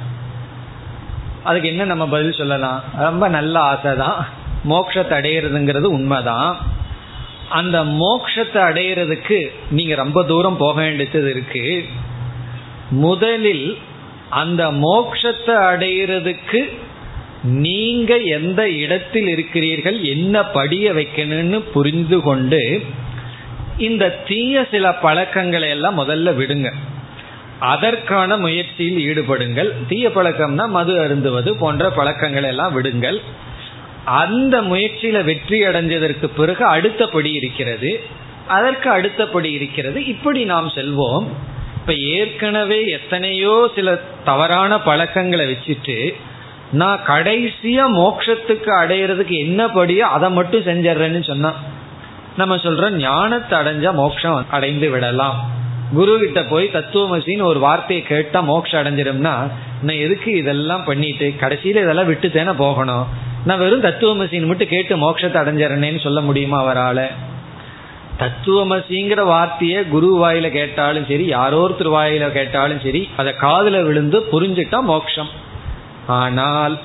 அதுக்கு என்ன நம்ம பதில் சொல்லலாம்? ரொம்ப நல்ல ஆசை தான் மோட்சத்தை அடையிறதுங்கிறது உண்மைதான். அந்த மோட்சத்தை அடையிறதுக்கு நீங்க ரொம்ப தூரம் போக வேண்டியது இருக்கு. முதலில் அந்த மோட்சத்தை அடையிறதுக்கு நீங்க எந்த இடத்தில் இருக்கிறீர்கள் என்ன படிய வைக்கணும்னு புரிந்து கொண்டு இந்த தீய சில பழக்கங்களை எல்லாம் முதல்ல விடுங்க. அதற்கான முயற்சியில் ஈடுபடுங்கள். தீய பழக்கம்னா மது அருந்துவது போன்ற பழக்கங்களை எல்லாம் விடுங்கள். அந்த முயற்சியில வெற்றி அடைஞ்சதற்கு பிறகு அடுத்தபடி இருக்கிறது. அதற்கு அடுத்தபடி இருக்கிறது. இப்படி நாம் செல்வோம். இப்ப ஏற்கனவே எத்தனையோ சில தவறான பழக்கங்களை வச்சுட்டு நான் கடைசியா மோட்சத்துக்கு அடையிறதுக்கு என்ன படியோ அதை மட்டும் செஞ்சிடறேன்னு சொன்னான் நம்ம சொல்றோம் ஞானத்தை அடைஞ்சா மோட்சம் அடைந்து விடலாம். குரு கிட்ட போய் தத்துவமசின்னு ஒரு வார்த்தையை கேட்டா மோட்சம் அடைஞ்சிடும்னா நான் எதுக்கு இதெல்லாம் பண்ணிட்டு கடைசியில இதெல்லாம் விட்டு தானே போகணும். நான் வெறும் தத்துவமசின்னு மட்டும் கேட்டு மோட்சத்தை அடைஞ்சிடறேன்னு சொல்ல முடியுமா அவரால்? தத்துவமசிங்கிற வார்த்தையை குரு வாயில கேட்டாலும் சரி யாரோ ஒருத்தர் வாயில கேட்டாலும் சரி அதை காதல விழுந்து புரிஞ்சுட்டா மோட்சம். ஆனால்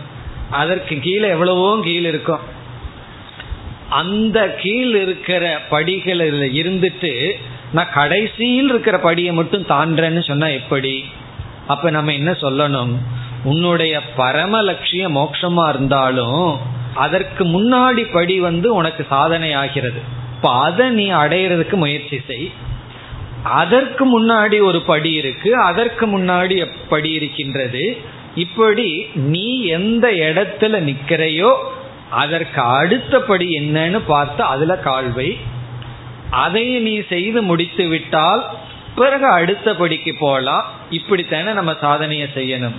அதற்கு கீழே எவ்வளவோ கீழ் இருக்கும். அந்த கீழ் இருக்கிற படிகள் இருந்துட்டு நான் கடைசியில் இருக்கிற படியை மட்டும் தாண்டேன்னு சொன்னா எப்படி? அப்ப நம்ம என்ன சொல்லணும்? உன்னுடைய பரம லட்சிய மோட்சமா இருந்தாலும் அதற்கு முன்னாடி படி வந்து உனக்கு சாதனை ஆகிறது இப்ப அதை நீ அடையிறதுக்கு முயற்சி செய். அதற்கு முன்னாடி ஒரு படி இருக்கு அதற்கு முன்னாடி படி இருக்கின்றது? இப்படி நீ எந்த இடத்துல நிக்கிறையோ அதற்கு அடுத்தபடி என்னன்னு பார்த்து அதுல கால்வை அதை நீ செய்து முடித்து விட்டால் பிறகு அடுத்த படிக்கு போகலாம் இப்படித்தானே நம்ம சாதனையை செய்யணும்.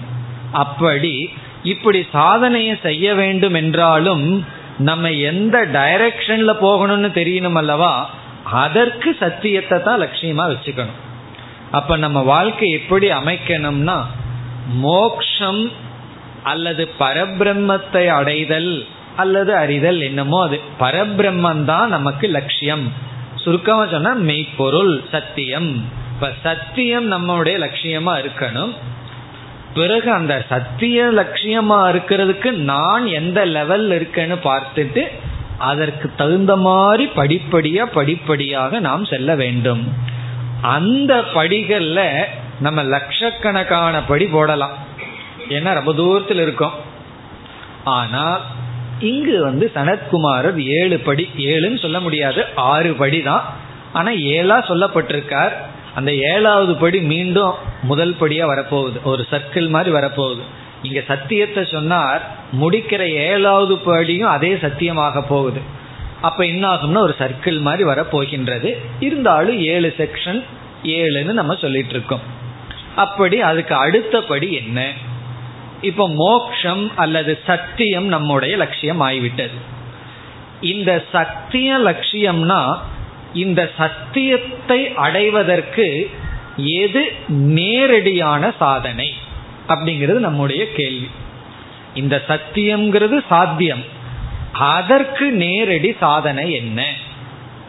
அப்படி இப்படி சாதனையை செய்ய வேண்டும் என்றாலும் நம்ம எந்த டைரக்ஷன்ல போகணும்னு தெரியணும் அல்லவா? அதற்கு சத்தியத்தை தான் லட்சியமா வச்சுக்கணும். அப்ப நம்ம வாழ்க்கை எப்படி அமைக்கணும்னா மோக்ஷம் அல்லது பரபிரம்மத்தை அடைதல் அல்லது அறிதல் என்னமோ அது. பரபிரம்மன் தான் நமக்கு லட்சியம். சுருக்கமா சொன்னா மெய்ப்பொருள் சத்தியம். இப்ப சத்தியம் நம்மளுடைய லட்சியமா இருக்கணும். பிறகு அந்த சத்திய லட்சியமா இருக்கிறதுக்கு நான் எந்த லெவல் இருக்கேன்னு பார்த்துட்டு அதற்கு தகுந்த மாதிரி படிப்படியா படிப்படியாக நாம் செல்ல வேண்டும். அந்த படிகள்ல நம்ம லட்சக்கணக்கான படி போடலாம். ஏன்னா ரொம்ப தூரத்தில் இருக்கும். ஆனால் இங்கு வந்து சனத்குமாரர் ஏழு படி ஏழுன்னு சொல்ல முடியாது ஆறு படி தான் ஆனா ஏழா சொல்லப்பட்டிருக்கார். அந்த ஏழாவது படி மீண்டும் முதல் படியா வரப்போகுது. ஒரு சர்க்கிள் மாதிரி வரப்போகுது. இங்க சத்தியத்தை சொன்னார் முடிக்கிற ஏழாவது படியும் அதே சத்தியமாக போகுது. அப்ப என்ன ஆகும்னா ஒரு சர்க்கிள் மாதிரி வரப்போகின்றது. இருந்தாலும் ஏழு செக்ஷன் ஏழுன்னு நம்ம சொல்லிட்டு இருக்கோம். அப்படி அதுக்கு அடுத்தபடி என்ன? இப்ப மோக்ஷம் அல்லது சத்தியம் நம்முடைய லட்சியம் ஆகிவிட்டது இந்த சத்திய லட்சியம்னா இந்த சத்தியத்தை அடைவதற்கு எது நேரடியான சாதனை? அப்படிங்கிறது நம்முடைய கேள்வி. இந்த சத்தியம்ங்கிறது சாத்தியம். அதற்கு நேரடி சாதனை என்ன?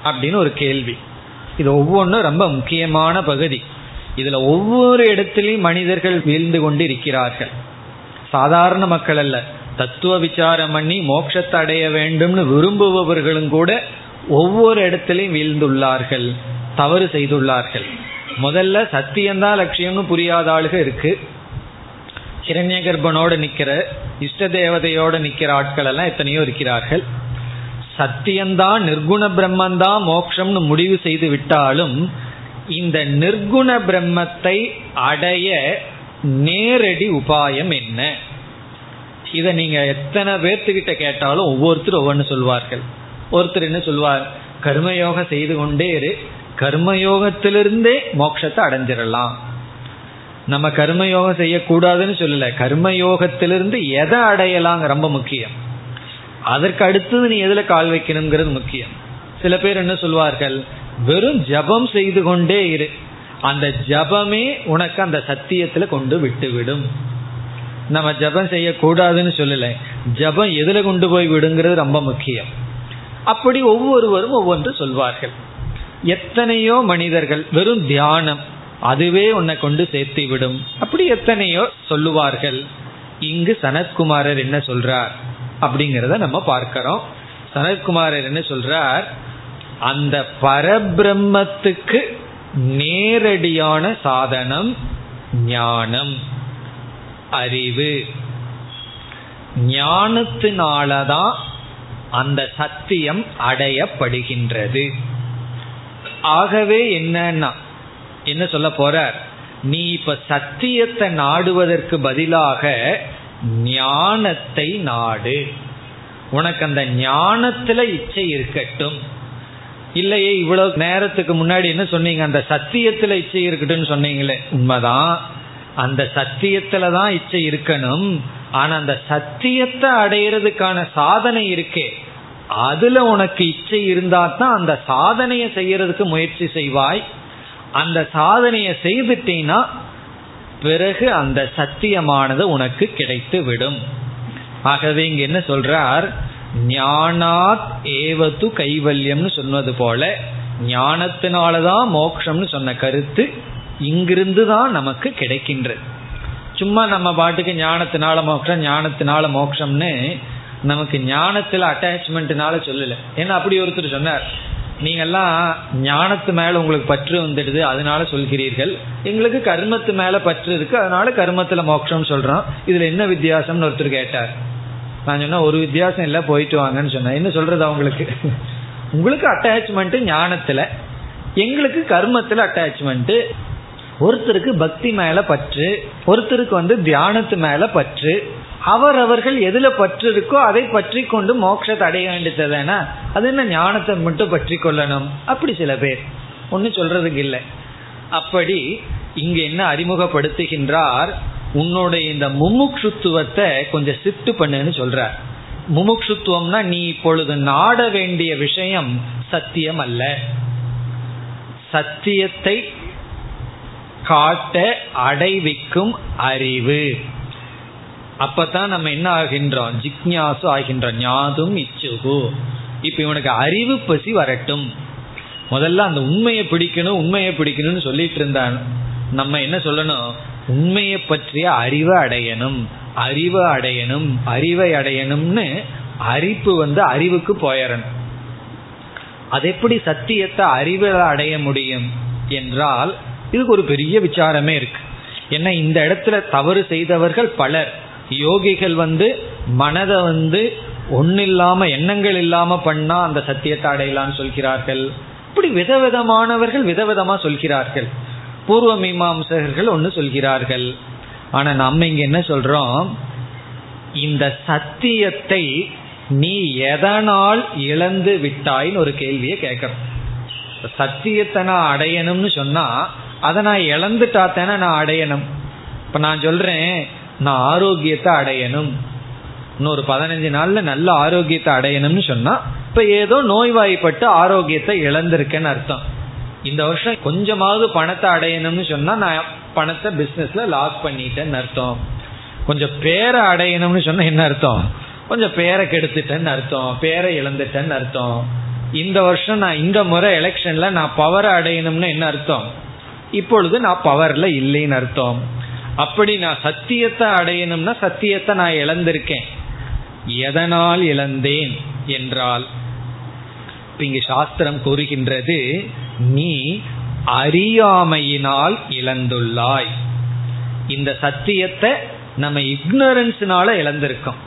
அப்படின்னு ஒரு கேள்வி. இது ஒவ்வொன்றும் ரொம்ப முக்கியமான பகுதி. இதுல ஒவ்வொரு இடத்திலையும் மனிதர்கள் வீழ்ந்து கொண்டு இருக்கிறார்கள் சாதாரண மக்கள் அல்ல. தத்துவ விசாரம் பண்ணி மோட்சத்தை அடைய வேண்டும்னு விரும்புபவர்களும் கூட ஒவ்வொரு இடத்திலையும் வீழ்ந்துள்ளார்கள். தவறு செய்துள்ளார்கள். முதல்ல சத்தியம்தான் லட்சியம்னு புரியாத ஆளுக இருக்கு. கிரண்ய கர்ப்பனோட நிக்கிற இஷ்ட தேவதையோட நிக்கிற ஆட்கள் எல்லாம் எத்தனையோ இருக்கிறார்கள். சத்தியம்தான் நிர்குண பிரம்மந்தான் மோக்ஷம்னு முடிவு செய்து விட்டாலும் இந்த நிர்குண பிரம்மத்தை அடைய நேரடி உபாயம் என்ன? இதை நீங்க எத்தனை பேர்த்துக்கிட்ட கேட்டாலும் ஒவ்வொருத்தரும் ஒவ்வொன்று சொல்வார்கள். ஒருத்தர் என்ன சொல்வார்? கர்மயோகம் செய்து கொண்டே இரு. கர்மயோகத்திலிருந்தே மோட்சத்தை அடைஞ்சிடலாம். நம்ம கர்மயோகம் செய்யக்கூடாதுன்னு சொல்லல. கர்மயோகத்திலிருந்து எதை அடையலாம் ரொம்ப முக்கியம். அதற்கு அடுத்தது நீ எதுல கால் வைக்கணுங்கிறது முக்கியம். சில பேர் என்ன சொல்வார்கள்? வெறும் ஜபம் செய்து கொண்டே இரு. அந்த ஜபமே உனக்கு அந்த சத்தியத்துல கொண்டு விட்டுவிடும். நம்ம ஜபம் செய்யக்கூடாதுன்னு சொல்லல. ஜபம் எதுல கொண்டு போய் விடுங்கிறது ரொம்ப முக்கியம். அப்படி ஒவ்வொருவரும் ஒவ்வொன்று சொல்வார்கள். எத்தனையோ மனிதர்கள் வெறும் தியானம் அதுவே உன்னை கொண்டு சேர்த்து விடும். அப்படி எத்தனையோ சொல்லுவார்கள். இங்கு சனத்குமாரர் என்ன சொல்றார்? அப்படிங்கிறத நம்ம பார்க்கிறோம். சனத்குமாரர் என்ன சொல்றார்? அந்த பரபிரம்மத்துக்கு நேரடியான சாதனம் ஞானம். அறிவு. ஞானத்தினாலதான் அந்த சத்தியம் அடையப்படுகின்றது. ஆகவே என்னன்னா என்ன சொல்ல போறார்? நீ இப்ப சத்தியத்தை நாடுவதற்கு பதிலாக ஞானத்தை நாடு. உனக்கு அந்த ஞானத்துல இச்சை இருக்கட்டும். இல்லையே இவ்வளவு நேரத்துக்கு முன்னாடி என்ன சொன்னீங்க? அந்த சத்தியத்துல இச்சை இருக்கட்டும் சொன்னீங்களே. உண்மைதான். அந்த சத்தியத்துல தான் இச்சை இருக்கணும். ஆனா அந்த சத்தியத்தை அடையிறதுக்கான சாதனை இருக்கே. அதுல உனக்கு இச்சை இருந்தா தான் அந்த சாதனையை செய்யறதுக்கு முயற்சி செய்வாய். அந்த சாதனையை செய்துட்டீங்கன்னா பிறகு அந்த சத்தியமானது உனக்கு கிடைத்து விடும் ஆகவே இங்க என்ன சொல்றார்? ஞானாத் ஏவது கைவல்யம்னு சொன்னது போல ஞானத்தினாலதான் மோக்ஷம்னு சொன்ன கருத்து இங்கிருந்து தான் நமக்கு கிடைக்கின்றது. சும்மா நம்ம பாட்டுக்கு ஞானத்தினால மோட்சம் ஞானத்தினால மோட்சம்னு நமக்கு ஞானத்துல அட்டாச்மெண்ட்னால சொல்லல. ஏன்னா அப்படி ஒருத்தர் சொன்னார் நீங்கெல்லாம் ஞானத்து மேல உங்களுக்கு பற்று வந்துடுது அதனால சொல்கிறீர்கள். எங்களுக்கு கர்மத்து மேல பற்று இருக்கு அதனால கர்மத்துல மோட்சம் சொல்றோம். இதுல என்ன வித்தியாசம்னு ஒருத்தர் கேட்டார். நான் சொன்னா ஒரு வித்தியாசம் இல்லை போயிட்டு வாங்கன்னு சொன்னேன் என்ன சொல்றது அவங்களுக்கு? உங்களுக்கு அட்டாச்மெண்ட் ஞானத்துல எங்களுக்கு கர்மத்துல அட்டாச்மெண்ட் ஒருத்தருக்கு பக்தி மேல பற்று ஒருத்தருக்கு வந்து தியானத்து மேல பற்று. அவரவர்கள் எதுல பற்று இருக்கோ அதை பற்றி கொண்டு மோட்சத்தை அடைய வேண்டியதுனா அது என்ன? ஞானத்தை மட்டும் பற்றி கொள்ளணும். அப்படி சில பேர். ஒன்னும் சொல்றதுக்கு இல்லை. அப்படி இங்க என்ன அறிமுகப்படுத்துகின்றார்? உன்னுடைய இந்த முமுக்ஷுத்துவத்தை கொஞ்சம் சிட்டு பண்ணுன்னு சொல்றார். முமுக்ஷுத்துவம்னா நீ இப்பொழுது நாட வேண்டிய விஷயம் சத்தியம் அல்ல. சத்தியத்தை காட்ட அடைவிக்கும் அறிவு. அப்பதான் நம்ம என்ன ஆகின்றோம்? ஜிக்ஞாசு ஆகின்றோம். ஞாதும் இச்சுகு. இப்ப இவனுக்கு அறிவு பசி வரட்டும். முதல்ல அந்த உண்மையை பிடிக்கணும் உண்மையை பிடிக்கணும்னு சொல்லிட்டு இருந்தான் நம்ம என்ன சொல்லணும்? உண்மையை பற்றிய அறிவை அடையணும் அறிவை அடையணும் அறிவை அடையணும்னு அறிப்பு வந்து அறிவுக்கு போயிடணும் அது எப்படி சத்தியத்தை அறிவில் அடைய முடியும் என்றால் இதுக்கு ஒரு பெரிய விசாரமே இருக்கு. ஏன்னா இந்த இடத்துல தவறு செய்தவர்கள் பலர். யோகிகள் வந்து மனதை வந்து ஒன்னில்லாம எண்ணங்கள் இல்லாம பண்ணா அந்த சத்தியத்தை அடையலாம்னு சொல்கிறார்கள். இப்படி விதவிதமானவர்கள் விதவிதமா சொல்கிறார்கள். பூர்வ மீமாம்சகர்கள் ஒன்று சொல்கிறார்கள். ஆனா நம்ம இங்க என்ன சொல்றோம்? இந்த சத்தியத்தை நீ எதனால் இழந்து விட்டாய்னு ஒரு கேள்வியை கேட்கறோம். சத்தியத்தை நான் அடையணும்னு சொன்னா அதை நான் இழந்துட்டாத்தேன நான் அடையணும்? இப்ப நான் சொல்றேன் நான் ஆரோக்கியத்தை அடையணும். இன்னொரு பதினஞ்சு நாள்ல நல்ல ஆரோக்கியத்தை அடையணும்னு சொன்னா இப்ப ஏதோ நோய்வாய்ப்பட்டு ஆரோக்கியத்தை இழந்திருக்கேன்னு அர்த்தம். இந்த வருஷம் கொஞ்சமாவது பணத்தை அடையணும்னு சொன்னா நான் பணத்தை பிசினஸ்ல லாஸ் பண்ணிட்டேன்னு அர்த்தம். கொஞ்சம் பேரை அடையணும்னு சொன்னா என்ன அர்த்தம்? கொஞ்சம் பேரை கெடுத்துட்டேன்னு அர்த்தம். பேரை இழந்துட்டேன்னு அர்த்தம். இந்த வருஷம் நான் இந்த முறை எலெக்ஷன்ல நான் பவர் அடையணும்னு என்ன அர்த்தம்? இப்பொழுது நான் பவர்ல இல்லைன்னு அர்த்தம். அப்படி நான் சத்தியத்தை அடையணும்னா சத்தியத்தை நான் இழந்திருக்கேன். எதனால் இழந்தேன்? என்றால் இங்கு சாஸ்திரம் கூறுகின்றது நீ அறியாமையினால் இழந்துள்ளாய். இந்த சத்தியத்தை நம்ம இக்னரன்ஸ்னால இழந்திருக்கோம்.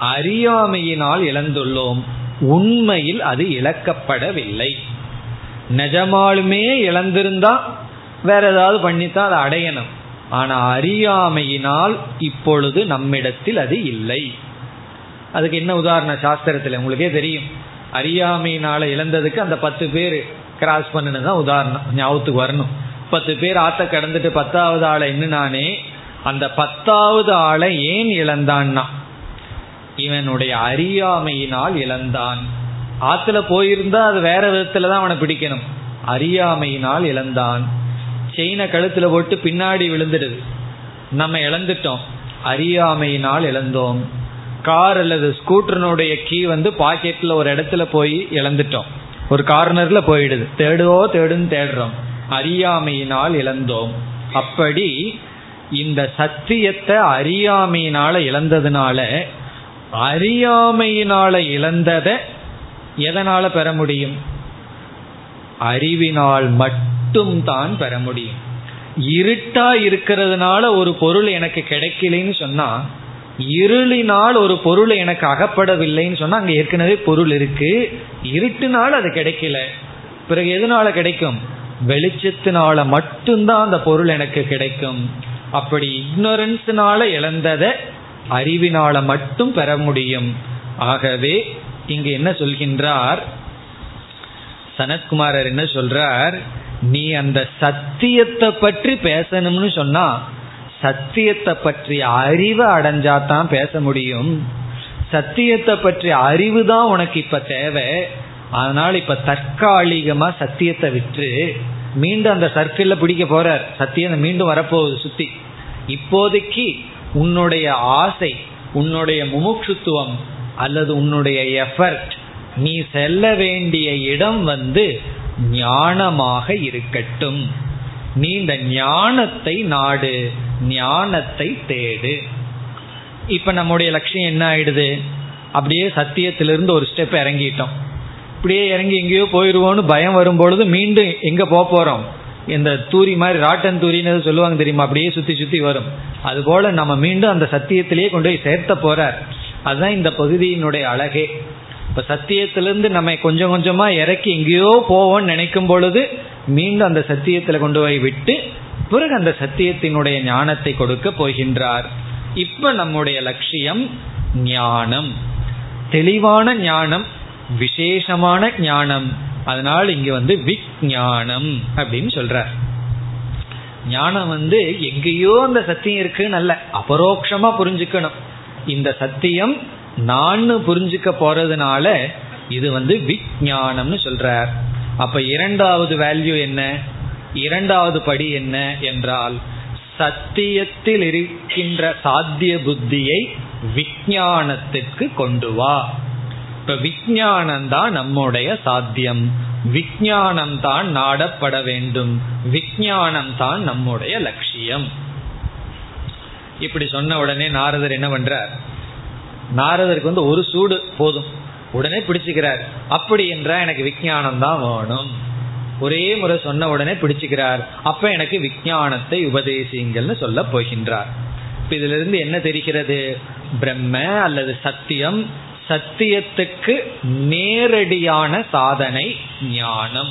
அறியாமையினால் இழந்துள்ளோம். உண்மையில் அது இழக்கப்படவில்லை. நிஜமாலுமே இழந்திருந்தா வேற ஏதாவது பண்ணித்தான் அதை அடையணும். ஆனா அறியாமையினால் இப்பொழுது நம்மிடத்தில் அது இல்லை. அதுக்கு என்ன உதாரணம் சாஸ்திரத்தில்? உங்களுக்கே தெரியும். அறியாமையினால இழந்ததுக்கு அந்த பத்து பேர் கிராஸ் பண்ணுனதுதான் உதாரணம். ஞாபகத்துக்கு வரணும். பத்து பேர் ஆத்த கடந்துட்டு பத்தாவது ஆளை என்னனானே அந்த பத்தாவது ஆளை ஏன் இழந்தான்னா? இவனுடைய அறியாமையினால் இழந்தான். ஆத்துல போயிருந்தா அது வேற விதத்துல தான் அவனை பிடிக்கணும். அறியாமையினால் இழந்தான். செயினை கழுத்துல போட்டு பின்னாடி விழுந்துடுது. நம்ம இழந்துட்டோம். அறியாமையினால் இழந்தோம். கார் அல்லது ஸ்கூட்டர்னுடைய கீ வந்து பாக்கெட்ல ஒரு இடத்துல போய் இழந்துட்டோம். ஒரு கார்னர்ல போயிடுது. தேடுவோ தேடுன்னு தேடுறோம். அறியாமையினால் இழந்தோம். அப்படி இந்த சத்தியத்தை அறியாமையினால இழந்ததுனால அறியாமையினால இழந்ததை எதனால பெற முடியும்? அறிவினால் மட்டும் தான் பெற முடியும். இருட்டா இருக்கிறதுனால ஒரு பொருள் எனக்கு கிடைக்கலன்னு சொன்னா இருளினால் ஒரு பொருள் எனக்கு அகப்படவில்லைன்னு சொன்னா அங்க ஏற்கனவே பொருள் இருக்கு. இருட்டுனால் அது கிடைக்கல. பிறகு எதனால கிடைக்கும்? வெளிச்சத்தினால மட்டும்தான் அந்த பொருள் எனக்கு கிடைக்கும். அப்படி இக்னோரன்ஸ்னால இழந்ததை அறிவினால மட்டும் பெற முடியும். ஆகவே இங்கு என்ன சொல்கின்றார்? சனத்குமாரர் என்ன சொல்றார்? நீ அந்த சத்தியத்தை பற்றி பேசணும்னு சொன்னா சத்தியத்தை பற்றிய அறிவை அடைஞ்சாதான் பேச முடியும். சத்தியத்தை பற்றிய அறிவு தான் உனக்கு இப்ப தேவை. அதனால இப்ப தற்காலிகமா சத்தியத்தை விற்று மீண்டும் அந்த சர்க்கிள்ல பிடிக்க போறார். சத்தியம் மீண்டும் வரப்போகுது சுத்தி. இப்போதைக்கு உன்னுடைய ஆசை உன்னுடைய முமுட்சுத்துவம் அல்லது உன்னுடைய எஃபர்ட் நீ செல்ல வேண்டிய இடம் வந்து ஞானமாக இருக்கட்டும். நீ இந்த ஞானத்தை நாடு ஞானத்தை தேடு. இப்ப நம்முடைய லட்சியம் என்ன ஆயிடுது? அப்படியே சத்தியத்திலிருந்து ஒரு ஸ்டெப் இறங்கிட்டோம். இப்படியே இறங்கி எங்கேயோ போயிடுவோம்னு பயம் வரும் பொழுது மீண்டும் எங்க போக போறோம்? இந்த தூரி மாதிரி ராட்டன் தூரின்னு சொல்லுவாங்க தெரியுமா? அப்படியே சுத்தி சுத்தி வரும். அதுபோல நம்ம மீண்டும் அந்த சத்தியத்திலேயே கொண்டு போய் சேர்த்த போறார். அதுதான் இந்த பகுதியினுடைய அழகே. இப்ப சத்தியத்திலிருந்து நம்ம கொஞ்சம் கொஞ்சமா இறக்கி எங்கேயோ போவோம்னு நினைக்கும் பொழுது மீண்டும் அந்த சத்தியத்தில் கொண்டு போய் விட்டு பிறகு அந்த சத்தியத்தினுடைய ஞானத்தை கொடுக்க போகின்றார். இப்ப நம்முடைய லட்சியம் ஞானம். தெளிவான ஞானம் விசேஷமான ஞானம். அதனால் இங்க வந்து விஞ்ஞானம் அப்படின்னு சொல்றார். ஞானம் வந்து எங்கேயோ அந்த சத்தியம் இருக்குன்னு அல்ல அபரோக்ஷமா புரிஞ்சுக்கணும். இந்த சத்தியம் நான் புரிஞ்சுக்க போறதுனால இது வந்து விஞ்ஞானம்னு சொல்றார். அப்ப இரண்டாவது வேல்யூ என்ன? இரண்டாவது படி என்ன என்றால் சத்தியத்தில் இருக்கின்ற சாத்திய புத்தியை விஜயானத்திற்கு கொண்டு வா. இப்ப விஞ்ஞானம் தான் நம்முடைய சாத்தியம். விஞ்ஞானம் தான் நாடப்பட வேண்டும். விஞ்ஞானம் தான் நம்முடைய லட்சியம். இப்படி சொன்ன உடனே நாரதர் என்ன பண்றார்? நாரதருக்கு வந்து ஒரு சூடு போதும். உடனே பிடிச்சுக்கிறார். அப்படி என்றால் எனக்கு விஞ்ஞானம் தான் வேணும். ஒரே முறை சொன்ன உடனே பிடிச்சுக்கிறார். அப்ப எனக்கு விஞ்ஞானத்தை உபதேசிங்கள்னு சொல்ல போகின்றார். இதுல இருந்து என்ன தெரிகிறது? பிரம்ம அல்லது சத்தியம் சத்தியத்துக்கு நேரடியான சாதனை ஞானம்.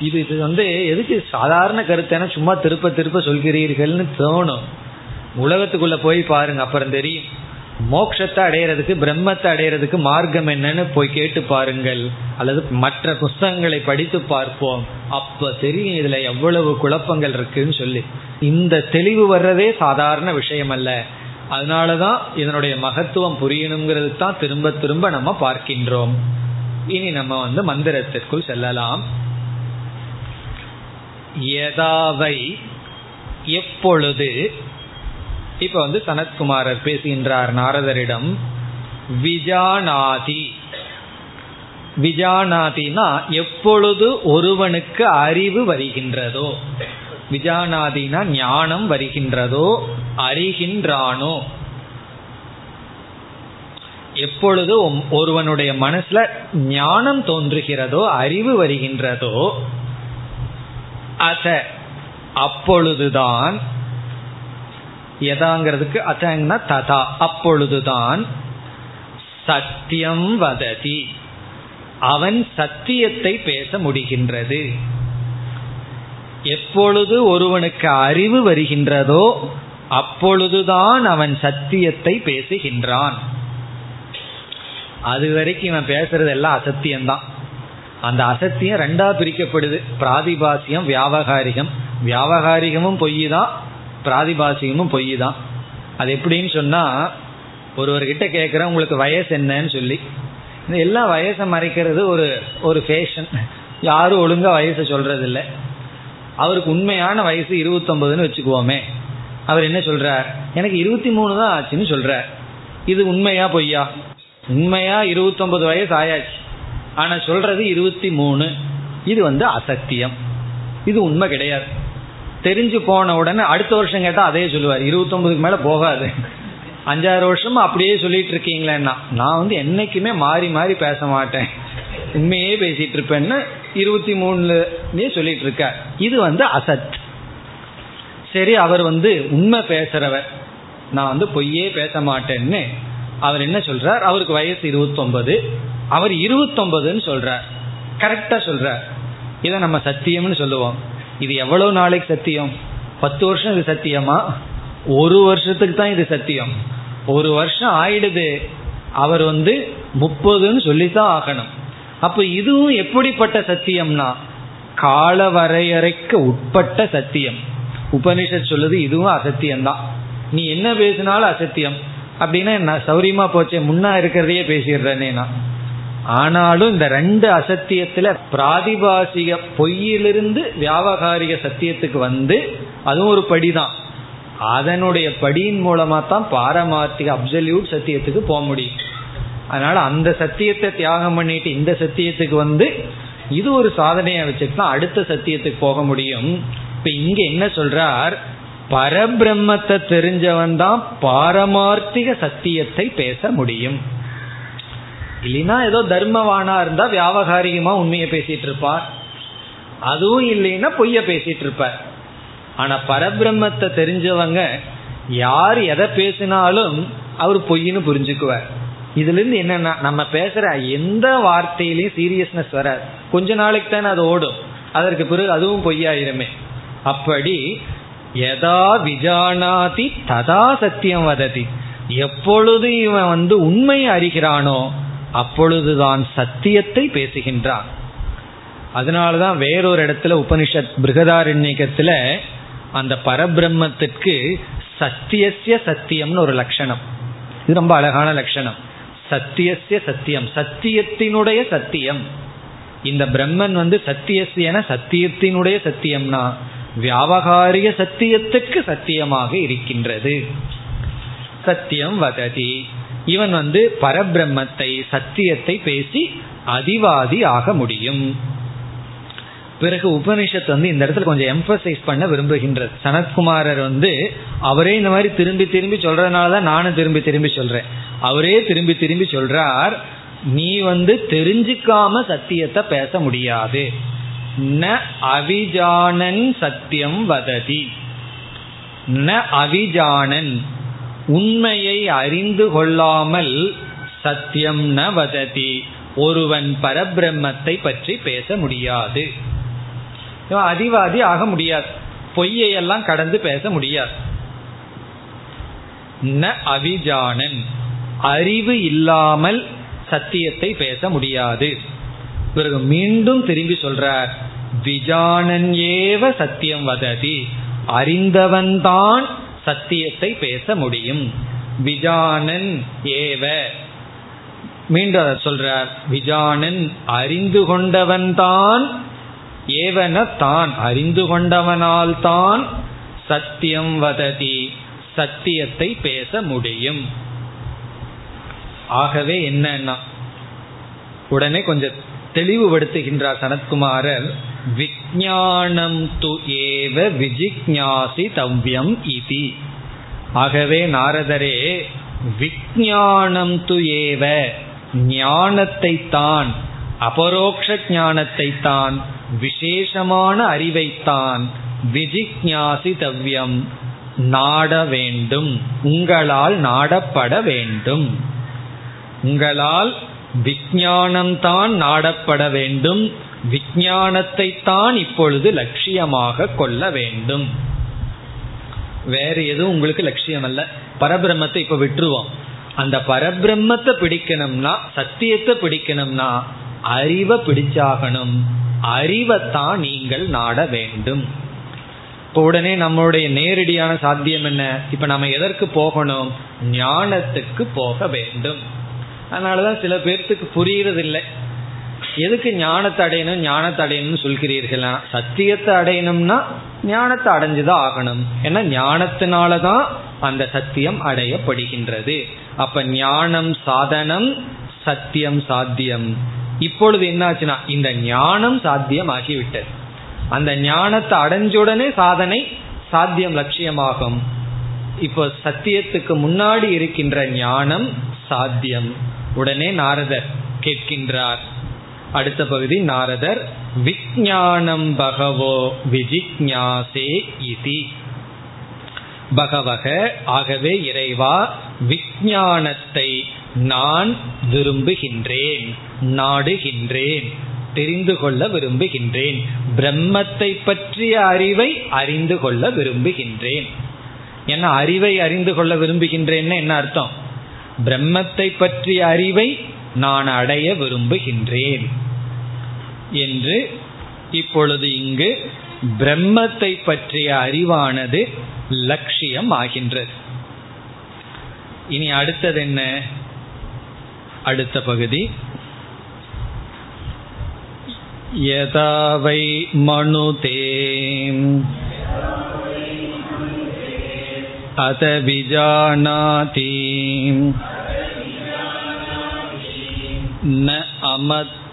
இது இது வந்து எதுக்கு சாதாரண கருத்தை சும்மா திருப்ப திருப்ப சொல்கிறீர்கள்னு தோணும். உலகத்துக்குள்ள போய் பாருங்க அப்புறம் தெரியும். மோட்சத்தை அடையிறதுக்கு பிரம்மத்தை அடையிறதுக்கு மார்க்கம் என்னன்னு போய் கேட்டு பாருங்கள். அல்லது மற்ற புஸ்தகங்களை படித்து பார்ப்போம். அப்ப தெரியும் இதுல எவ்வளவு குழப்பங்கள் இருக்குன்னு சொல்லி. இந்த தெளிவு வர்றதே சாதாரண விஷயம் அல்ல. அதனாலதான் இதனுடைய மகத்துவம் புரியணுங்கிறது தான் திரும்ப திரும்ப நம்ம பார்க்கின்றோம். இனி நம்ம வந்து மந்திரத்திற்குள் செல்லலாம். எதாவை எப்பொழுது இப்ப வந்து சனத்குமாரர் பேசுகின்றார் நாரதரிடம் விஜானாதி விஜானாதினா எப்பொழுது ஒருவனுக்கு அறிவு வருகின்றதோ விஜானாதினா ஞானம் வருகின்றதோ அறிகின்றானோ. எப்பொழுது ஒருவனுடைய மனசுல ஞானம் தோன்றுகிறதோ அறிவு வருகின்றதோ அத அப்பொழுதுதான் எதாங்கிறதுக்கு அசங்கன்னா ததா. அப்பொழுதுதான் சத்தியம் வததி. அவன் சத்தியத்தை பேச முடிகின்றது. எப்பொழுது ஒருவனுக்கு அறிவு வருகின்றதோ அப்பொழுதுதான் அவன் சத்தியத்தை பேசுகின்றான். அது வரைக்கும் இவன் பேசுறது எல்லாம் அசத்தியம்தான். அந்த அசத்தியம் ரெண்டா பிரிக்கப்படுது. பிராதிபாசியம் வியாபகாரிகம். வியாபகாரிகமும் பொய் தான் பிராதிபாசிகமும் பொய் தான் அது எப்படின்னு சொன்னா ஒருவர்கிட்ட கேட்குறேன் உங்களுக்கு வயசு என்னன்னு சொல்லி. இந்த எல்லா வயசை மறைக்கிறது ஒரு ஒரு ஃபேஷன் யாரும் ஒழுங்கா வயசை சொல்றது இல்லை அவருக்கு உண்மையான வயசு இருபத்தொன்பதுன்னு வச்சுக்குவோமே. அவர் என்ன சொல்றார்? எனக்கு இருபத்தி மூணு தான் ஆச்சுன்னு சொல்றார். இது உண்மையா பொய்யா? உண்மையா இருபத்தொன்பது வயசு ஆயாச்சு. ஆனா சொல்றது இருபத்தி மூணு இது வந்து அசத்தியம். இது உண்மை கிடையாது. தெரிஞ்சு போன உடனே அடுத்த வருஷம் கேட்டால் அதே சொல்லுவார். இருபத்தொன்பதுக்கு மேல போகாது. அஞ்சாறு வருஷமா அப்படியே சொல்லிட்டு இருக்கீங்களேன்னா நான் வந்து என்னைக்குமே மாறி மாறி பேச மாட்டேன். உண்மையே பேசிட்டு இருப்பேன்னு இருபத்தி மூணுலயே சொல்லிட்டு இருக்க. இது வந்து அசத் சரி அவர் வந்து உண்மை பேசுறவர். நான் வந்து பொய்யே பேச மாட்டேன்னு அவர் என்ன சொல்றார்? அவருக்கு வயசு இருபத்தொன்பது. அவர் இருபத்தொன்பதுன்னு சொல்றார். கரெக்டா சொல்றார். இதை நம்ம சத்தியம்னு சொல்லுவோம். இது எவ்வளவு நாளைக்கு சத்தியம்? பத்து வருஷம் இது சத்தியமா? ஒரு வருஷத்துக்கு தான் இது சத்தியம். ஒரு வருஷம் ஆயிடுது. அவர் வந்து முப்பதுன்னு சொல்லித்தான் ஆகணும். அப்ப இதுவும் எப்படிப்பட்ட சத்தியம்னா கால வரையறைக்கு உட்பட்ட சத்தியம். உபனிஷத் சொல்லுது இதுவும் அசத்தியம்தான். நீ என்ன பேசினாலும் அசத்தியம். அப்படின்னா நான் சௌரியமா போச்சே முன்னா இருக்கிறதையே பேசிடுறேனே நான். ஆனாலும் இந்த ரெண்டு அசத்தியத்துல பிராதிபாசிக பொய்யிலிருந்து வியாபகாரிக சத்தியத்துக்கு வந்து அதுவும் ஒரு படிதான். அதனுடைய படியின் மூலமா தான் பாரமார்த்திக அப்சல்யூட் சத்தியத்துக்கு போக முடியும். அதனால அந்த சத்தியத்தை தியாகம் பண்ணிட்டு இந்த சத்தியத்துக்கு வந்து இது ஒரு சாதனையை வச்சுட்டு தான் அடுத்த சத்தியத்துக்கு போக முடியும். இப்ப இங்க என்ன சொல்றார்? பரபிரம்மத்தை தெரிஞ்சவன் தான் பாரமார்த்திக சத்தியத்தை பேச முடியும். இல்லைன்னா ஏதோ தர்மவானா இருந்தா வியாபகாரிகமா உண்மையை பேசிட்டு இருப்பார். அதுவும் இல்லைன்னா பொய்ய பேசிட்டு இருப்பார். ஆனா பரபிரம்மத்தை தெரிஞ்சவங்க யார் எதை பேசினாலும் அவர் பொய்ன்னு புரிஞ்சுக்குவார். இதுல இருந்து என்னன்னா நம்ம பேசுற எந்த வார்த்தையிலையும் சீரியஸ்னஸ் வராது. கொஞ்ச நாளைக்கு தானே அது ஓடும். அதற்கு பிறகு அதுவும் பொய்யாயிருமே. அப்படி எதா விஜானாதி ததா சத்தியம் வததி. எப்பொழுது இவன் வந்து உண்மையை அறிகிறானோ அப்பொழுதுதான் சத்தியத்தை பேசுகின்றான். அதனாலதான் வேறொரு இடத்துல உபனிஷத் பிருகதாரண்யத்துல அந்த பரபிரம்மத்திற்கு சத்தியசிய சத்தியம்னு ஒரு லட்சணம். இது ரொம்ப அழகான லட்சணம். சத்தியசிய சத்தியம் சத்தியத்தினுடைய சத்தியம். இந்த பிரம்மன் வந்து சத்தியசியன சத்தியத்தினுடைய சத்தியம்னா வியாபகாரிய சத்தியத்துக்கு சத்தியமாக இருக்கின்றது. சத்தியம் வததி. இவன் வந்து பரபிரம்மத்தை சத்தியத்தை பேசி அதிவாதி ஆக முடியும். பிறகு உபனிஷத் வந்து இந்த இடத்துல கொஞ்சம் எம்பசைஸ் பண்ண விரும்புகின்றது. சனத்குமாரர் வந்து அவரே இந்த மாதிரி திரும்பி திரும்பி சொல்றதுனால தான் நானும் திரும்பி திரும்பி சொல்றேன். அவரே திரும்பி திரும்பி சொல்றார் நீ வந்து தெரிஞ்சுக்காம சத்தியத்தை பேச முடியாது. ந அவிஜானன் சத்தியம் வததி. ந அவிஜானன் உண்மையை அறிந்து கொள்ளாமல் சத்தியம் ந வததி. ஒருவன் பரபிரம்மத்தை பற்றி பேச முடியாது. அதிவாதி ஆக முடியாது. பொய்யை எல்லாம் கடந்து பேச முடியாது. ந அவிஜானன். அறிவு இல்லாமல் சத்தியத்தை பேச முடியாது. பிறகு மீண்டும் திரும்பி சொல்றார் விஜானன் ஏவ சத்தியம் வததி. அறிந்தவன்தான் சத்தியத்தை பேச முடியும். விஜானன் ஏவ. மீண்டும் சொல்றார். விஜானன் அறிந்து கொண்டவன்தான் ஏவன தான் அறிந்து கொண்டவனால் தான் சத்தியம் வததி சத்தியத்தை பேச முடியும். ஆகவே என்னன்னா உடனே கொஞ்சம் தெளிவுபடுத்துகின்றார் சனத்குமாரர். விஜயானம் து ஏவ விஜிக்ஞாசி தவ்யம் இதி. ஆகவே நாரதரே விஜயானம் து ஏவ ஞானத்தை தான் அபரோக்ஷ ஞானத்தை தான் விசேஷமான அறிவைத்தான் விஜிக்ஞாசி தவ்யம் நாட வேண்டும் உங்களால் நாடப்பட வேண்டும். உங்களால் விஜானம்தான் நாடப்பட வேண்டும் விஜானத்தை தான் இப்பொழுது லட்சியமாக கொள்ள வேண்டும். வேற எதுவும் உங்களுக்கு லட்சியம் அல்ல பரபிரம்மத்தை இப்ப விட்டுருவோம். அந்த பரபிரம்மத்தை பிடிக்கணும்னா சத்தியத்தை பிடிக்கணும்னா அறிவை பிடிச்சாகணும். அறிவைத்தான் நீங்கள் நாட வேண்டும். இப்போ உடனே நம்மளுடைய நேரடியான சாத்தியம் என்ன? இப்ப நம்ம எதற்கு போகணும்? ஞானத்துக்கு போக வேண்டும். அதனாலதான் சில பேர்த்துக்கு புரியறதில்லை. எதுக்கு ஞானத்தை அடையணும் ஞானத்தை அடையணும்னு சொல்கிறீர்கள் சத்தியத்தை அடையணும்னா ஞானத்தை அடைஞ்சுதான் ஆகணும். ஏன்னா ஞானத்தினாலதான் அந்த சத்தியம் அடையப்படுகின்றது. அப்ப ஞானம் சாதனம் சத்தியம் சாத்தியம். இப்பொழுது என்னாச்சுன்னா இந்த ஞானம் சாத்தியம் ஆகிவிட்டது அந்த ஞானத்தை அடைஞ்சுடனே சாதனை சாத்தியம் லட்சியமாகும். இப்போ சத்தியத்துக்கு முன்னாடி இருக்கின்ற ஞானம் சாத்தியம். உடனே நாரதர் கேட்கின்றார் அடுத்த பகுதி நாரதர் விஜயானம் பகவோ விஜிக்ஞாசே இதி. பகவக ஆகவே இறைவா விஜானத்தை நான் விரும்புகின்றேன் நாடுகின்றேன் தெரிந்து கொள்ள விரும்புகின்றேன் பிரம்மத்தை பற்றிய அறிவை அறிந்து கொள்ள விரும்புகின்றேன். என்ன அறிவை அறிந்து கொள்ள விரும்புகின்றேன்னு என்ன அர்த்தம்? பிரம்மத்தை பற்றிய அறிவை நான் அடைய விரும்புகின்றேன். என்று இப்பொழுது இங்கு பிரம்மத்தை பற்றிய அறிவானது லட்சியம் ஆகின்றது. இனி அடுத்தது என்ன? அடுத்த பகுதி. யதாவை மனு மனுதே அத விஜானாதி न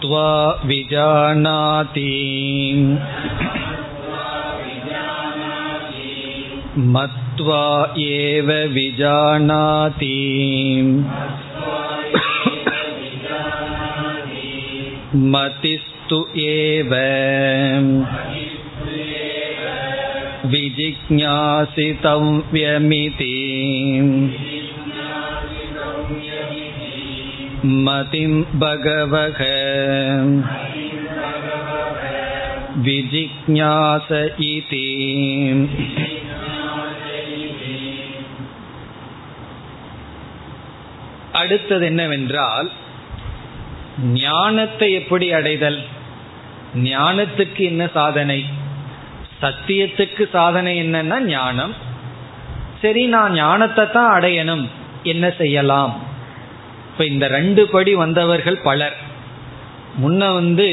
अमत्वा विजानाति मत्वा एव विजानाति मतिस्तु एव विजिज्ञासितव्यमिति மதிம் பகவக. விஜிக்ஞாச அடுத்தது என்னவென்றால் ஞானத்தை எப்படி அடைதல்? ஞானத்துக்கு என்ன சாதனை? சத்தியத்துக்கு சாதனை என்னன்னா ஞானம். சரி நான் ஞானத்தை தான் அடையணும். என்ன செய்யலாம்? இப்ப இந்த ரெண்டு படி வந்தவர்கள் பலர். முன்ன வந்து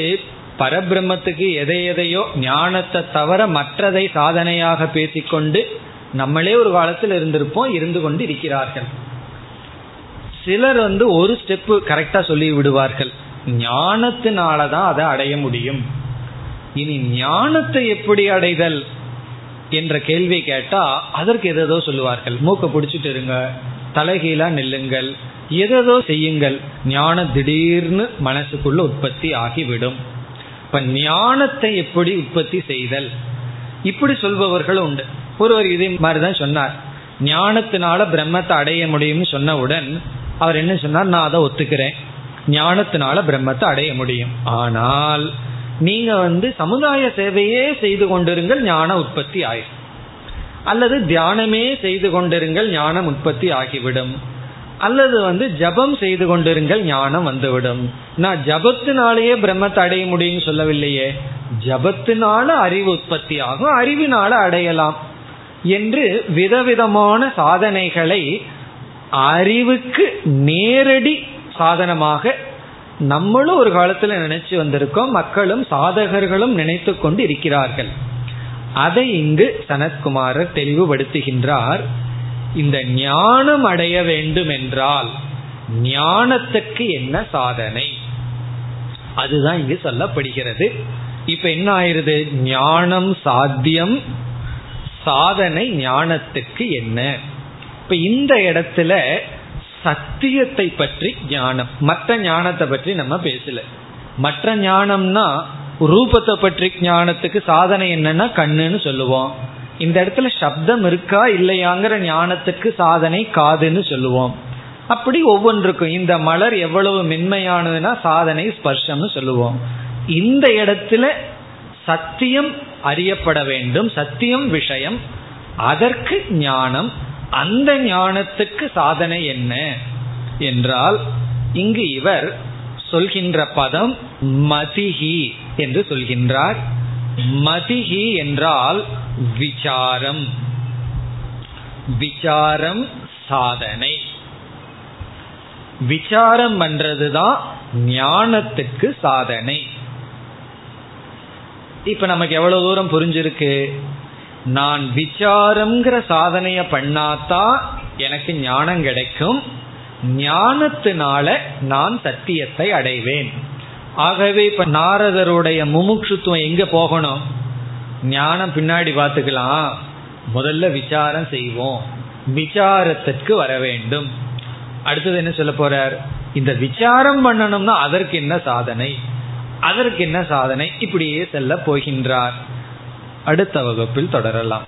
பரபிரம்மத்துக்கு எதை எதையோ ஞானத்தை தவிர மற்றதை சாதனையாக பேசிக்கொண்டு நம்மளே ஒரு காலத்தில் இருந்திருப்போம் இருந்து கொண்டு இருக்கிறார்கள். சிலர் வந்து ஒரு ஸ்டெப்பு கரெக்டா சொல்லி விடுவார்கள். ஞானத்தினால தான் அதை அடைய முடியும். இனி ஞானத்தை எப்படி அடைதல் என்ற கேள்வி கேட்டா அதற்கு எதோ சொல்லுவார்கள். மூக்க பிடிச்சிட்டு இருங்க தலைகீழா நெல்லுங்கள் எதோ செய்யுங்கள். ஞானம் திடீர்னு மனசுக்குள்ள உற்பத்தி ஆகிவிடும். இப்ப ஞானத்தை எப்படி உற்பத்தி செய்தல்? இப்படி சொல்பவர்கள் உண்டு. ஒருவர் இதே மாதிரிதான் சொன்னார். ஞானத்தினால பிரம்மத்தை அடைய முடியும்னு சொன்னவுடன் அவர் என்ன சொன்னார்? நான் அதை ஒத்துக்கிறேன். ஞானத்தினால பிரம்மத்தை அடைய முடியும். ஆனால் நீங்க வந்து சமுதாய சேவையே செய்து கொண்டிருங்கள் ஞான உற்பத்தி ஆயிரும். அல்லது தியானமே செய்து கொண்டிருங்கள் ஞானம் உற்பத்தி ஆகிவிடும். அல்லது வந்து ஜபம் செய்து கொண்டிருங்கள் ஞானம் வந்துவிடும். நான் ஜபத்தினாலேயே பிரம்மத்தை அடைய முடியும்னு சொல்லவில்லையே. ஜபத்தினால அறிவு உற்பத்தி ஆகும் அறிவினால அடையலாம் என்று விதவிதமான சாதனைகளை அறிவுக்கு நேரடி சாதனமாக நம்மளும் ஒரு காலத்துல நினைச்சு வந்திருக்கோம். மக்களும் சாதகர்களும் நினைத்து கொண்டு இருக்கிறார்கள். அதை இங்கு சனத்குமாரர் தெளிவுபடுத்துகின்றார். இந்த ஞானம் அடைய வேண்டும் என்றால் ஞானத்துக்கு என்ன சாதனை? அதுதான் இங்கு சொல்லப்படுகிறது. இப்ப என்ன ஆயிருது? ஞானம் சாத்தியம் சாதனை ஞானத்துக்கு என்ன? இப்ப இந்த இடத்துல சத்தியத்தை பற்றி ஞானம் மற்ற ஞானத்தை பற்றி நம்ம பேசல. மற்ற ஞானம்னா ரூபத்தை பற்றி ஞானத்துக்கு சாதனை என்னன்னா கண்ணுன்னு சொல்லுவோம். இந்த இடத்துல சப்தம் இருக்கா இல்லையாங்கிற ஞானத்துக்கு சாதனை காதுன்னு சொல்லுவோம். அப்படி ஒவ்வொன்றுக்கும் இந்த மலர் எவ்வளவு மென்மையானதுன்னா சாதனை ஸ்பர்ஷம்னு சொல்லுவோம். இந்த இடத்துல சத்தியம் அறியப்பட வேண்டும். சத்தியம் விஷயம். அதற்கு ஞானம். அந்த ஞானத்துக்கு சாதனை என்ன? என்றால் இங்கு இவர் சொல்கின்ற பதம் மதிஹி என்று சொல்கின்றார். மதிஹி என்றால் விசாரம். விசாரம் சாதனை. விசாரம் பண்றதுதான் ஞானத்துக்கு சாதனை. இப்ப நமக்கு எவ்வளவு தூரம் புரிஞ்சிருக்கு? நான் விசாரம்ங்கிற சாதனைய பண்ணாதான் எனக்கு ஞானம் கிடைக்கும். ஞானத்தினால நான் சத்தியத்தை அடைவேன். ஆகவே இப்ப நாரதருடைய முமுட்சுத்துவம் எங்க போகணும்? ஞானம் பின்னாடி பார்த்துக்கலாம். முதல்ல விசாரம் செய்வோம். விசாரத்திற்கு வர வேண்டும். அடுத்தது என்ன சொல்ல போறார்? இந்த விசாரம் பண்ணணும்னா அதற்கு என்ன சாதனை? அதற்கு என்ன சாதனை? இப்படியே செல்ல போகின்றார். அடுத்த வகுப்பில் தொடரலாம்.